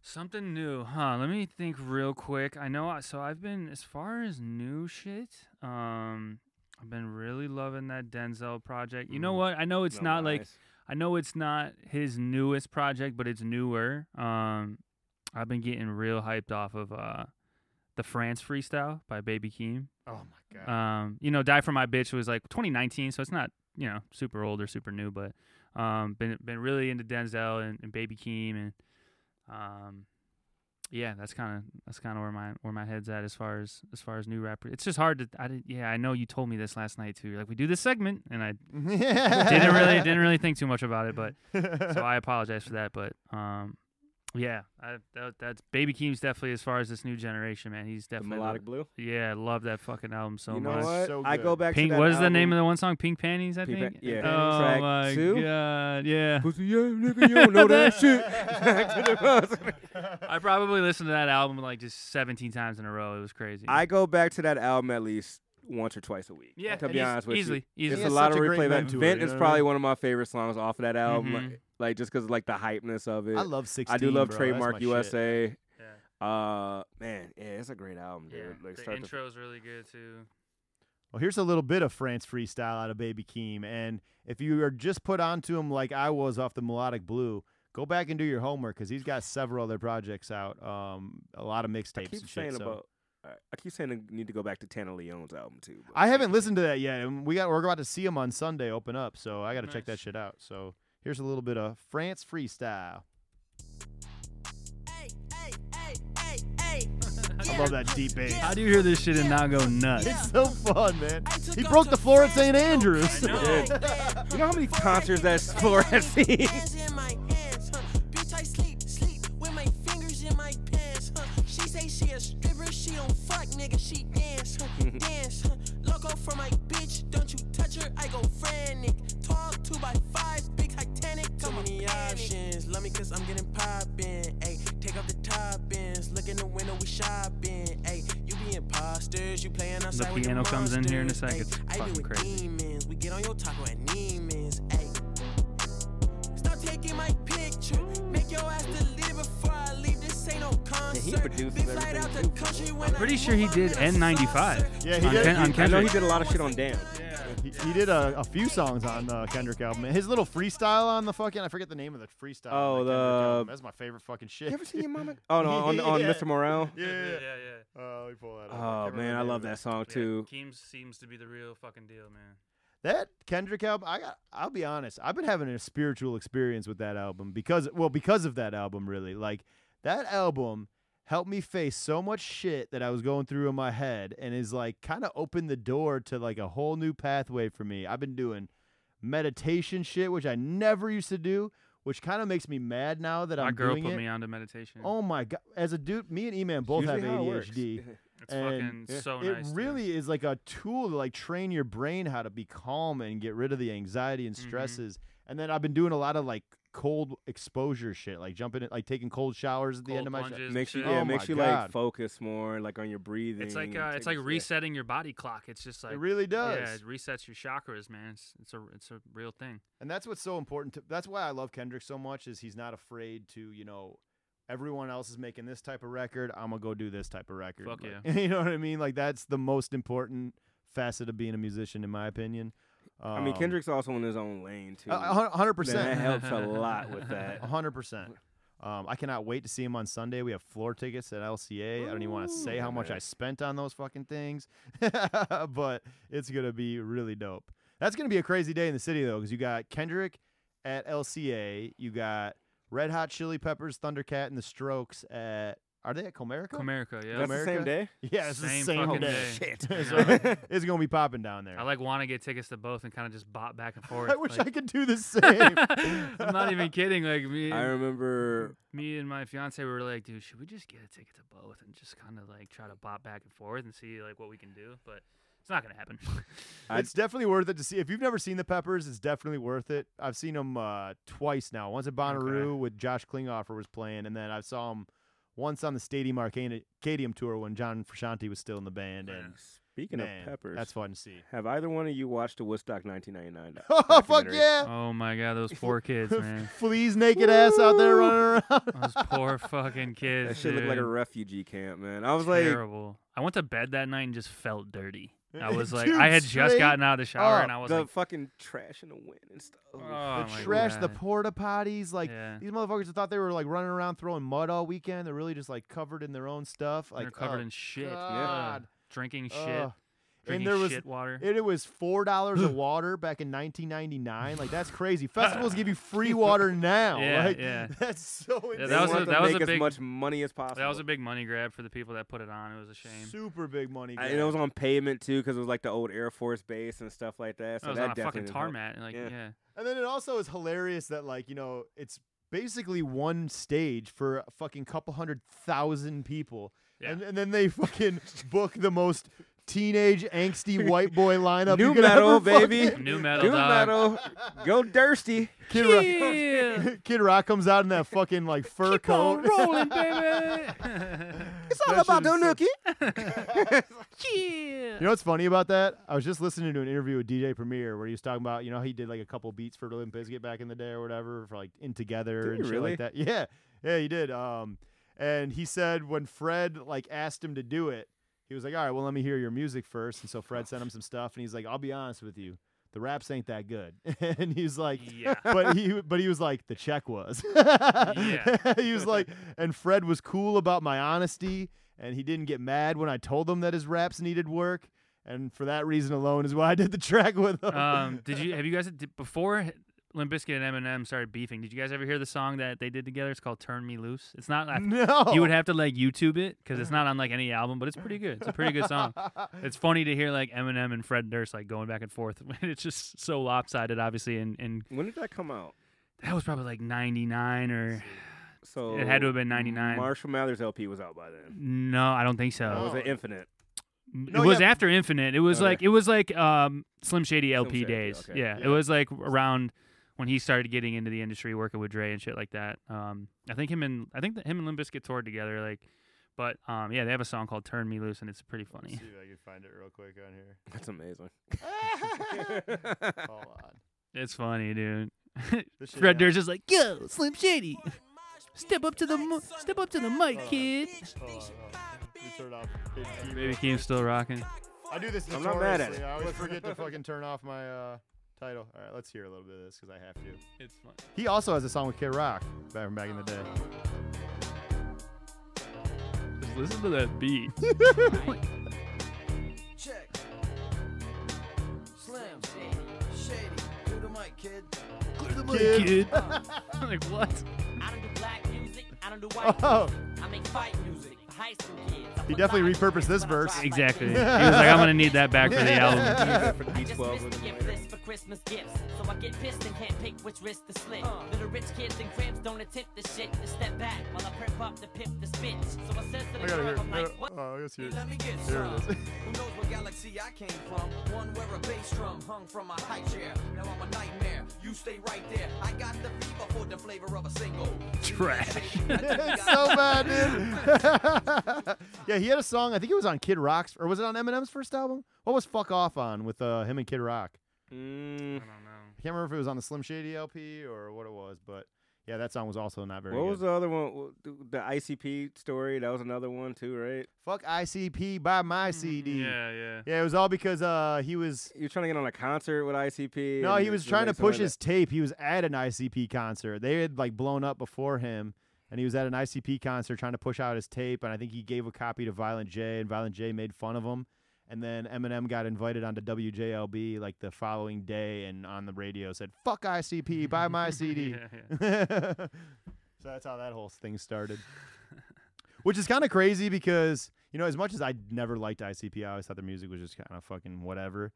Something new, huh? Let me think real quick. I know. I- So I've been as far as new shit. Um, I've been really loving that Denzel project. You know Mm. what? I know it's No, not like nice. I know it's not his newest project, but it's newer. Um, I've been getting real hyped off of uh, the France freestyle by Baby Keem. Oh my god. Um, you know, Die for My Bitch was like 2019, so it's not you know super old or super new, but um, been been really into Denzel and, and Baby Keem, and um, yeah, that's kind of that's kind of where my where my head's at as far as as far as new rapper. It's just hard to I didn't yeah I know you told me this last night too. You're like we do this segment, and I didn't really didn't really think too much about it, but so I apologize for that. But um, Yeah, I, that, that's Baby Keem's definitely as far as this new generation, man. He's The definitely melodic blue. Yeah, I love that fucking album so you know much. what? So I go back Pink. to that What is the name of album. the one song? Pink Panties, I Pink think. Pan- yeah. Oh Track my two? god, yeah. Pussy, yeah, nigga, you don't know that shit. Back to the bus. I probably listened to that album like just 17 times in a row. It was crazy. I go back to that album at least once or twice a week. Yeah, to be honest with easily, you, easily. it's a lot of such a great replay. That Vent is know what I probably one of my favorite songs off of that album. Mhm. Like, like just because like the hypeness of it. I love 16. I do love bro. Trademark my shit. USA. yeah, Uh, man, yeah, it's a great album, dude. yeah. Like the start to- really good too. Well, here's a little bit of France freestyle out of Baby Keem, and if you are just put onto him like I was off the Melodic Blue, go back and do your homework because he's got several other projects out, um, a lot of mixtapes and saying shit. so- about. I keep saying I need to go back to Tanna Leone's album too. I haven't listened to that yet, and we got we're about to see him on Sunday open up, so I got to check that shit out. So here's a little bit of France freestyle. I love that deep bass. How do you hear this shit and not go nuts? It's so fun, man. He broke the floor at St. Andrews. I know. You know how many concerts that Floor has seen? hands in my hands, huh? Bitch, I sleep, sleep with my fingers in my pants, huh? She say she a stripper, she don't fuck, nigga, she dance, huh? dance, huh? Loco for my bitch, don't you touch her, I go frantic. Tall, two by me cause I'm getting poppin', ayy. Take off the top ends, look in the window, we shopping, ayy. You be imposters, you playin' outside with your piano comes in here in a monsters, second. ayy. It's I be fucking with crazy. demons, we get on your taco at Neiman's, ayy. Stop taking my picture. Make your ass delete it before I leave. This ain't no concert. produces Big flight out everything, the too. country when I'm pretty I sure he did I'm in a N95. Yeah, he on did. Ken- on He- I know he did a lot of shit on Damn. He, he did a, a few songs on uh, Kendrick album. His little freestyle on the fucking I forget the name of the freestyle. on Oh, the Kendrick the- album. that's my favorite fucking shit. You ever seen your mama? Oh no, on, on Yeah. Mr. Morale. Yeah, yeah. yeah, yeah. Oh, let me pull that up. Oh can't man, I love that it. song Yeah, too. Keems seems to be the real fucking deal, man. That Kendrick album, I got. I'll be honest. I've been having a spiritual experience with that album because, well, because of that album, really. Like that album helped me face so much shit that I was going through in my head, and is like kind of opened the door to like a whole new pathway for me. I've been doing meditation shit, which I never used to do, which kind of makes me mad now that My I'm girl put it. me onto meditation. Oh my god! As a dude, me and E-Man both Usually have how it works. ADHD. it's and fucking so it nice. dude. really is like a tool to like train your brain how to be calm and get rid of the anxiety and Mhm. stresses. And then I've been doing a lot of like cold exposure shit, like jumping in, like taking cold showers at the end of my sh- plunges Makes you yeah, Oh makes my you like focus more like on your breathing. It's like uh, it's like a- yeah. resetting your body clock. It's just like It really does. Yeah, it resets your chakras, man. It's, it's a it's a real thing. And that's what's so important. To, that's why I love Kendrick so much is he's not afraid to, you know, everyone else is making this type of record. I'm gonna go do this type of record. Fuck Like, you know what I mean? Like that's the most important facet of being a musician, in my opinion. I mean, Um, Kendrick's also in his own lane too. a- a hun- a hundred percent. that helps a lot with that. Hundred percent. Um, I cannot wait to see him on Sunday. We have floor tickets at LCA. I don't even want to say how much I spent on those fucking things, but it's gonna be really dope. That's gonna be a crazy day in the city though, because you got Kendrick at LCA, you got Red Hot Chili Peppers, Thundercat, and the Strokes at. Are they at Comerica? Comerica, yeah. That's the same day. Yeah, it's the Same same fucking day. day. Shit. so it's gonna be popping down there. I like want to get tickets to both and kind of just bop back and forth. I wish like- I could do the same. I'm not even kidding. Like me, I remember me and my fiance were like, dude, should we just get a ticket to both and just kind of like try to bop back and forth and see like what we can do? But it's not gonna happen. I- it's definitely worth it to see. If you've never seen the Peppers, it's definitely worth it. I've seen them uh, twice now. Once at Bonnaroo with Josh Klinghoffer was playing, and then I saw him once on the Stadium Arcade- Arcadium tour when John Frusciante was still in the band. And speaking man, of peppers, that's fun to see. have either one of you watched the Woodstock 1999? Oh fuck yeah! oh my god, those poor kids, man. Flea's naked ass out there running around. Those poor fucking kids. That shit looked like a refugee camp, man. I was like, terrible. I went to bed that night and just felt dirty. I was like, Dude, I had just straight gotten out of the shower up. and I was the like, fucking trash in the wind and stuff. oh the my trash, the God. porta potties, like Yeah. these motherfuckers that thought they were like running around throwing mud all weekend. They're really just like covered in their own stuff. Like They're covered oh, in shit. God. Drinking shit. Ugh. Drinking and there was shit water. It, it was four dollars a water back in 1999. Like that's crazy. Festivals give you free water now. Yeah, like, yeah. That's so. Yeah, that was a- that was make a as big- much money as possible. that was a big money grab for the people that put it on. It was a shame. super big money. I- and it was on pavement too, because it was like the old Air Force base and stuff like that. So I was that on a definitely fucking didn't help. tarmac. Like, Yeah. yeah. And then it also is hilarious that like you know it's basically one stage for a fucking couple hundred thousand people, Yeah. and, and then they fucking book the most teenage angsty white boy lineup. New you metal, baby. fucking- New metal, New dog. metal. Go Dursty. Kid, Yeah. Rock, Kid Rock comes out in that fucking like fur Keep on coat. rolling, baby. It's all That about shit the is so- nookie. yeah. You know what's funny about that? I was just listening to an interview with DJ Premier where he was talking about, you know, he did like a couple beats for Limp Bizkit back in the day or whatever for like In Together Did and shit really? like that. Yeah, yeah, he did. Um, and he said when Fred like asked him to do it, he was like, "All right, well, let me hear your music first. And so Fred sent him some stuff, and he's like, "I'll be honest with you." The raps ain't that good, and he's like, Yeah. but he, but he was like, the check was, Yeah. he was like, and Fred was cool about my honesty, and he didn't get mad when I told him that his raps needed work, and for that reason alone is why I did the track with him. Um, did you have you guys did, before Limp Bizkit and Eminem started beefing? Did you guys ever hear the song that they did together? It's called "Turn Me Loose." It's not. I- no, You would have to like YouTube it because it's not on like any album, but it's pretty good. It's a pretty good song. It's funny to hear like Eminem and Fred Durst like going back and forth. it's just so lopsided, obviously. And, and When did that come out? that was probably like '99 or So It had to have been 99. Marshall Mathers LP was out by then. no, I don't think so. Or Oh. was it Infinite? No, it was yeah. after Infinite. It was Okay. like it was like um, Slim Shady LP Shady, days. okay. Yeah, Yeah. it was like around when he started getting into the industry, working with Dre and shit like that. Um, I think him and I think that him and Limp Bizkit toured together. Like, but um, yeah, they have a song called "Turn Me Loose" and it's pretty funny. see if I can find it real quick on here. That's amazing. Hold on. It's funny, dude. This shit Fred Durst is like, "Yo, Slim Shady, step up to the mo- step up to the mic, kid." Hold on, hold on. Let me off Baby Keem Keem's still rocking. I do this I'm not mad at notoriously. it. I always forget to fucking turn off my uh, title. All right, let's hear a little bit of this because I have to. It's fun. He also has a song with Kid Rock back from back in the day. Just listen to that beat. Check. Slim, shady, do the mic, kid. Kid. kid. like what? I don't do black music. I don't do white Oh, music. I make fight music high school kids. I He definitely repurposed this verse. Exactly. He was like, "I'm gonna need that back for the album." Use for the I Beach just 12 missed with the him gift later. for Christmas gifts. So I get pissed and can't pick which wrist to slit. Uh. Little rich kids and cribs don't attempt this shit. To step back while I prep up the pip the spit. So I says to I the gotta girl, hear. I'm like, it. what? Oh, let's hear. Let me get There it some. is. Who knows what galaxy I came from? One where a bass drum hung from my high chair. Now I'm a nightmare. You stay right there. I got the fever for the flavor of a single. Trash. it's so bad, dude. yeah, he had a song. I think it was on Kid Rock's, or was it on Eminem's first album? What was "Fuck Off" on with uh, him and Kid Rock? I Mm, don't know. I can't remember if it was on the Slim Shady LP or what it was, but yeah, that song was also not very good. what good. was the other one? The the ICP story. That was another one too, right? Fuck ICP, buy my CD. Yeah, yeah. Yeah, it was all because uh he was You were trying to get on a concert with ICP. no, he was trying to next one push that- his tape. He was at an ICP concert. They had like blown up before him, and he was at an ICP concert trying to push out his tape. And I think he gave a copy to Violent J, and Violent J made fun of him. And then Eminem got invited onto WJLB like the following day, and on the radio said, "Fuck ICP, buy my CD." Yeah, so that's how that whole thing started. Which is kind of crazy because, you know, as much as I never liked ICP, I always thought their music was just kind of fucking whatever.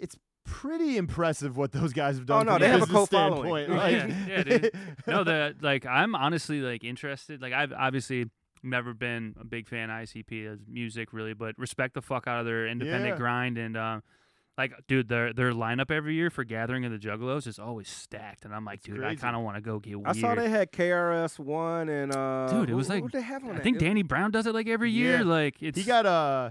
It's pretty impressive what those guys have done. Oh, no, from they a have a business cult following. standpoint. Like, yeah, yeah, dude. No, the like I'm honestly like interested. Like I've obviously never been a big fan of ICP as music really, but respect the fuck out of their independent Yeah. grind and um like dude their their lineup every year for Gathering of the Juggalos is always stacked and I'm like, dude, I kind of want to go get weird. I saw they had KRS One and uh. Dude, it who- was like who they have on I that? think It- Danny Brown does it like every year. Yeah. Like it's he got uh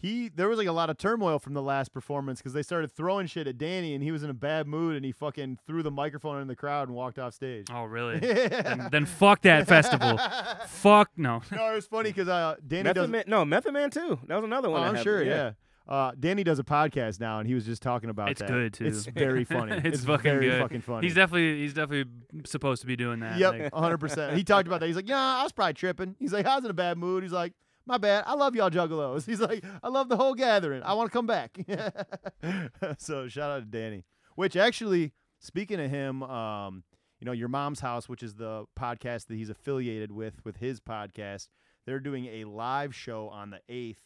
he there was like a lot of turmoil from the last performance because they started throwing shit at Danny and he was in a bad mood and he fucking threw the microphone in the crowd and walked off stage. Oh really? then, then fuck that festival. fuck no. No, it was funny because uh, Danny Method does. Man, no, Method Man too. That was another one. that I'm happened, sure, yeah. Uh, Danny does a podcast now, and he was just talking about It's that. good too. It's very funny. it's, fucking very good. fucking funny. He's definitely he's definitely supposed to be doing that. Yep, like- 100. percent He talked about that. He's like, yeah, I was probably tripping. He's like, I was in a bad mood. He's like, my bad. I love y'all juggalos. He's like, I love the whole gathering. I want to come back. so shout out to Danny. Which actually, speaking of him, um, you know, your mom's house, which is the podcast that he's affiliated with, with his podcast, they're doing a live show on the eighth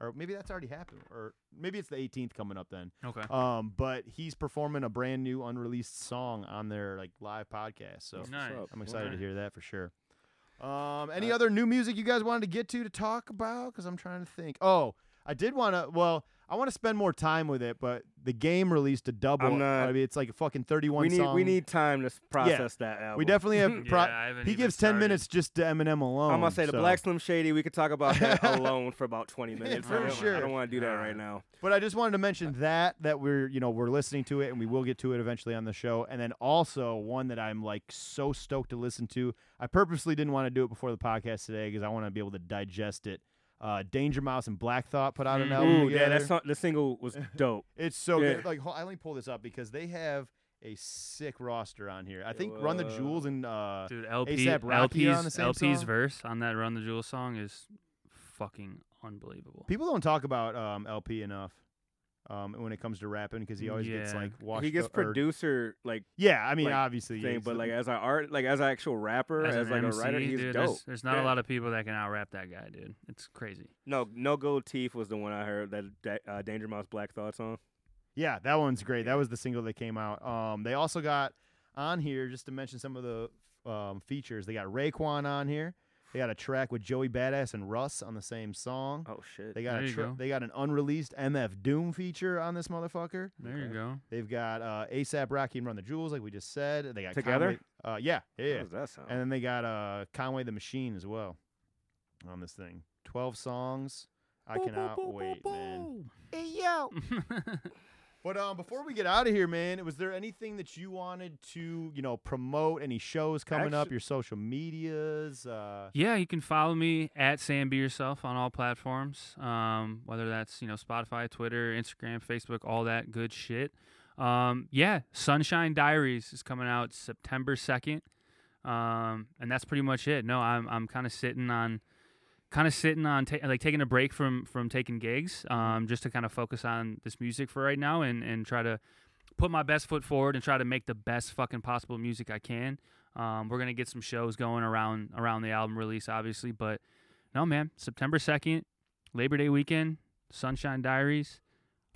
or maybe that's already happened, or maybe it's the 18th coming up then. Okay. Um, but he's performing a brand new unreleased song on their like live podcast. So Nice. I'm excited to hear that for sure. Um, any other new music you guys wanted to get to to talk about? Because I'm trying to think. Oh, I did want to. Well, I want to spend more time with it, but the game released a double. I'm not- I mean, it's like a fucking 31 we need song. we need time to s- process that album. We definitely have. Pro- Yeah, I haven't he even gives 10 started. minutes just to Eminem alone. I'm gonna say the Black Slim Shady. We could talk about that alone for about 20 minutes. For I sure. I don't want to do that right now. But I just wanted to mention that that we're you know we're listening to it and we will get to it eventually on the show. And then also one that I'm like so stoked to listen to. I purposely didn't want to do it before the podcast today because I want to be able to digest it. Uh, Danger Mouse and Black Thought put out an album Ooh, yeah, together. that song, the single was dope. It's so Yeah. good. Like ho- I let me pull this up because they have a sick roster on here. I think Run the Jewels and uh, Dude, El-P, ASAP Rocky El-P's, on the same El-P's song. verse on that Run the Jewels song is fucking unbelievable. People don't talk about um, El-P enough um, when it comes to rapping because he always gets like washed he gets o- or- producer like Yeah, I mean, like, obviously, thing, he's but like as an art, like as an actual rapper, As, as, like MC, a writer, he's dude, dope. There's, there's not Yeah. a lot of people that can out rap that guy, dude. It's crazy. No, no gold teeth was the one I heard that, that uh, Danger Mouse Black Thought song. Yeah, that one's great. That was the single that came out. Um, they also got on here just to mention some of the um, features. They got Raekwon on here. They got a track with Joey Badass and Russ on the same song. Oh shit! They got There a you tra- go. they got an unreleased MF Doom feature on this motherfucker. There you go. They've got uh, ASAP Rocky and Run the Jewels, like we just said. They got Together? Conway- uh, yeah, yeah, yeah. How does that sound? And then they got uh, Conway the Machine as well on this thing. Twelve songs. I cannot wait, man. Hey yo. But um, before we get out of here, man, was there anything that you wanted to, you know, promote? Any shows coming up? Your social medias? Uh, Yeah, you can follow me at Sam Be Yourself on all platforms, um, whether that's you know Spotify, Twitter, Instagram, Facebook, all that good shit. Um, yeah, Sunshine Diaries is coming out September second, um, and that's pretty much it. No, I'm I'm kind of sitting on, kind of sitting on ta- like taking a break from from taking gigs, um, just to kind of focus on this music for right now and and try to put my best foot forward and try to make the best fucking possible music I can. Um, we're gonna get some shows going around around the album release, obviously, but no, man, September second, Labor Day weekend, Sunshine Diaries.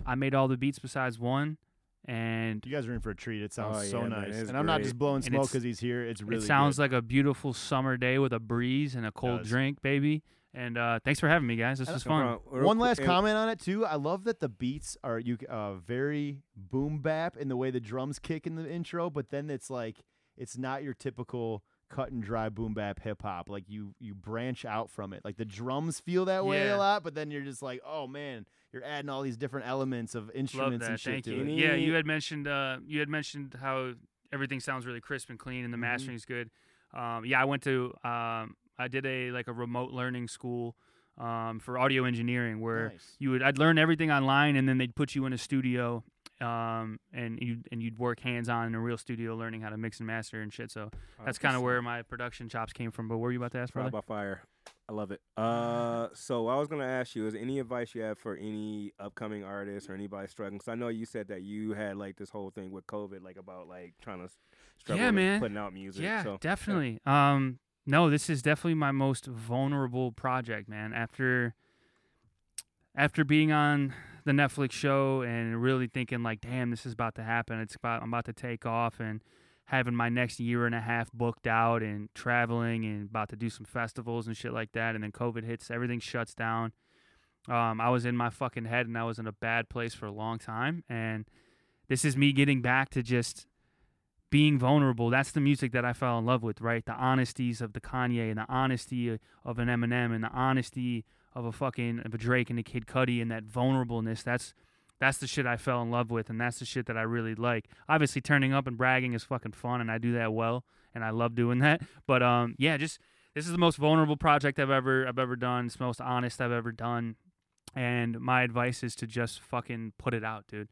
I made all the beats besides one, and you guys are in for a treat. It sounds Oh, so yeah, nice, it's and I'm not just blowing smoke because he's here. It's really it sounds good. like a beautiful summer day with a breeze and a cold drink, baby. And uh, thanks for having me, guys. This was fun. problem. Real One quick- last comment on it too. I love that the beats are you uh, very boom bap in the way the drums kick in the intro, but then it's like it's not your typical cut and dry boom bap hip hop. Like you you branch out from it. Like the drums feel that way Yeah. a lot, but then you're just like, oh man, you're adding all these different elements of Love instruments that. and shit Thank to you. it. Yeah, you had mentioned uh, you had mentioned how everything sounds really crisp and clean and the Mhm. mastering's good. Um, yeah, I went to um, I did a like a remote learning school um, for audio engineering where Nice. you would I'd learn everything online and then they'd put you in a studio um, and you and you'd work hands on in a real studio learning how to mix and master and shit. So that's kind of where my production chops came from. But what were you about to ask, brother? by fire. I love it. Uh, so I was gonna ask you, is any advice you have for any upcoming artists or anybody struggling? Because I know you said that you had like this whole thing with COVID, like about like trying to struggle yeah, man. putting out music. Yeah, so, definitely. Um, no, this is definitely my most vulnerable project, man. After after being on the Netflix show and really thinking like, damn, this is about to happen. It's about I'm about to take off and having my next year and a half booked out and traveling and about to do some festivals and shit like that. And then COVID hits, everything shuts down. Um, I was in my fucking head and I was in a bad place for a long time. And this is me getting back to just being vulnerable. That's the music that I fell in love with, right? The honesties of the Kanye and the honesty of an Eminem and the honesty of a fucking of a Drake and a Kid Cudi and that vulnerableness. That's that's the shit I fell in love with, and that's the shit that I really like. Obviously, turning up and bragging is fucking fun, and I do that well, and I love doing that. But um, yeah, just this is the most vulnerable project I've ever I've ever done. It's the most honest I've ever done, and my advice is to just fucking put it out, dude.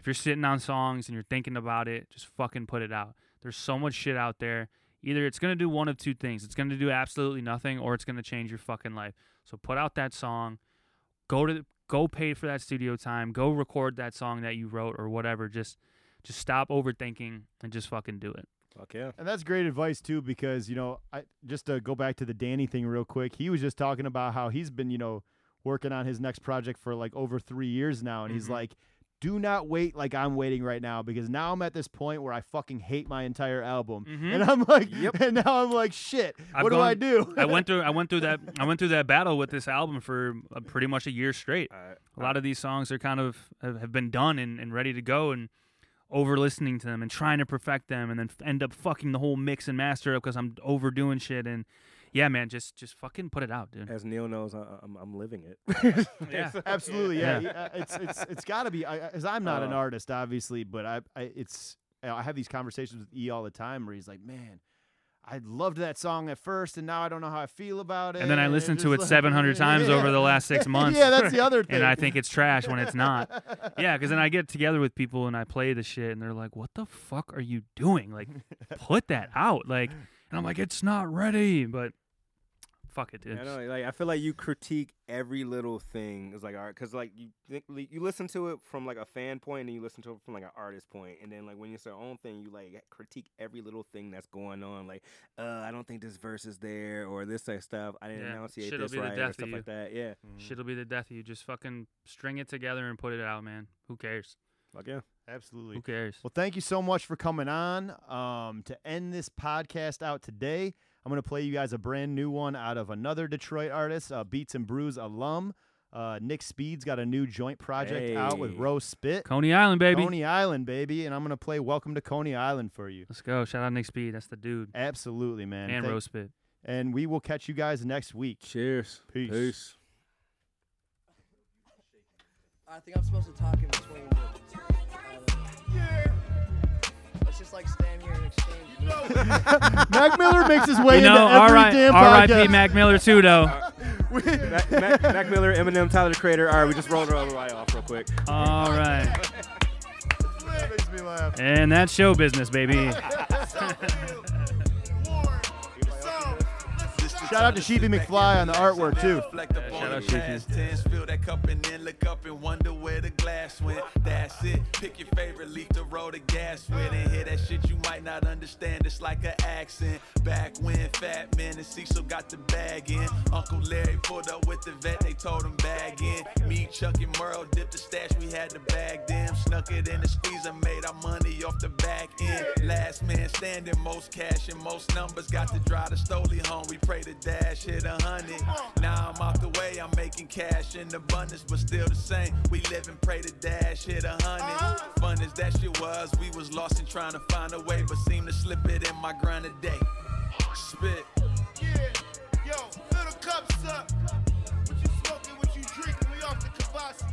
If you're sitting on songs and you're thinking about it, just fucking put it out. There's so much shit out there. Either it's gonna do one of two things. It's gonna do absolutely nothing, or it's gonna change your fucking life. So put out that song. Go to go pay for that studio time. Go record that song that you wrote or whatever. Just just stop overthinking and just fucking do it. Fuck yeah. And that's great advice too, because you know, I just to go back to the Danny thing real quick. He was just talking about how he's been, you know, working on his next project for like over three years now, and he's Mhm. like, "Do not wait like I'm waiting right now because now I'm at this point where I fucking hate my entire album." Mhm. And I'm like, Yep. and now I'm like, shit. I've what do I do? I went through I went through that I went through that battle with this album for uh, pretty much a year straight. a lot of these songs are kind of have, have been done and, and ready to go and over listening to them and trying to perfect them and then end up fucking the whole mix and master up because I'm overdoing shit and yeah man just just fucking put it out dude. As Neil knows, I, I'm, I'm living it. Yeah. Absolutely, yeah. Yeah. Uh, It's it's it's got to be because I'm not an Uh, artist, obviously, but I, I it's I have these conversations with E all the time where he's like, "Man, I loved that song at first, and now I don't know how I feel about it." And then I and listened to it like- 700 times Yeah. over the last six months. yeah, that's the other thing. and I think it's trash when it's not. Yeah, because then I get together with people and I play the shit, and they're like, "What the fuck are you doing? Like, put that out!" Like, and I'm like, "It's not ready," but fuck it, dude. I know, like I feel like you critique every little thing. It's like all right, because like you think, you listen to it from like a fan point, and you listen to it from like an artist point, and then like when it's your own thing, you like critique every little thing that's going on. Like, uh, I don't think this verse is there, or this like stuff. I didn't Yeah, enunciate shit'll this be the right, or death of stuff you. like that. Yeah, Shit'll be the death of you. Just fucking string it together and put it out, man. Who cares? Fuck yeah. Absolutely. Who cares? Well, thank you so much for coming on. Um, to end this podcast out today, I'm going to play you guys a brand new one out of another Detroit artist, uh, Beats and Brews alum. Uh, Nick Speed's got a new joint project out with Rose Spit. Coney Island, baby. Coney Island, baby. And I'm going to play Welcome to Coney Island for you. Let's go. Shout out Nick Speed. That's the dude. Absolutely, man. And Thank- Rose Spit. And we will catch you guys next week. Cheers. Peace. Peace. I think I'm supposed to talk in between. Mac Miller makes his way You know, into every R.I- damn R.I.P. podcast. Mac Miller too, though. Mac, Mac, Mac Miller, Eminem, Tyler the Creator. All right, we just rolled it all the off real quick. All right. That makes me laugh. And that's show business, baby. Shout out to Sheepy McFly on the artwork, too. shout out Sheepy. Fill that cup and then look up and wonder where the glass went. That's it. Pick your favorite leaf to roll the gas with and hear that shit you might not understand. It's like an accent. Back when Fat Man and Cecil got the bag in. Uncle Larry pulled up with the vet, they told him bag in. Me, Chuck, and Merle dipped the stash, we had the bag them. Snuck it in the squeezer, made our money off the back end. Last man standing, most cash and most numbers. Got to drive the Stoli home, we pray to the dash, hit a hundred. Now I'm off the way, I'm making cash in abundance, but still the same. We live and pray to dash, hit a hundred. Fun as that shit was, we was lost in trying to find a way, but seem to slip it in my grind today. Spit. Yeah, yo, little cups up. What you smoking, what you drinking, we off the Kavasi.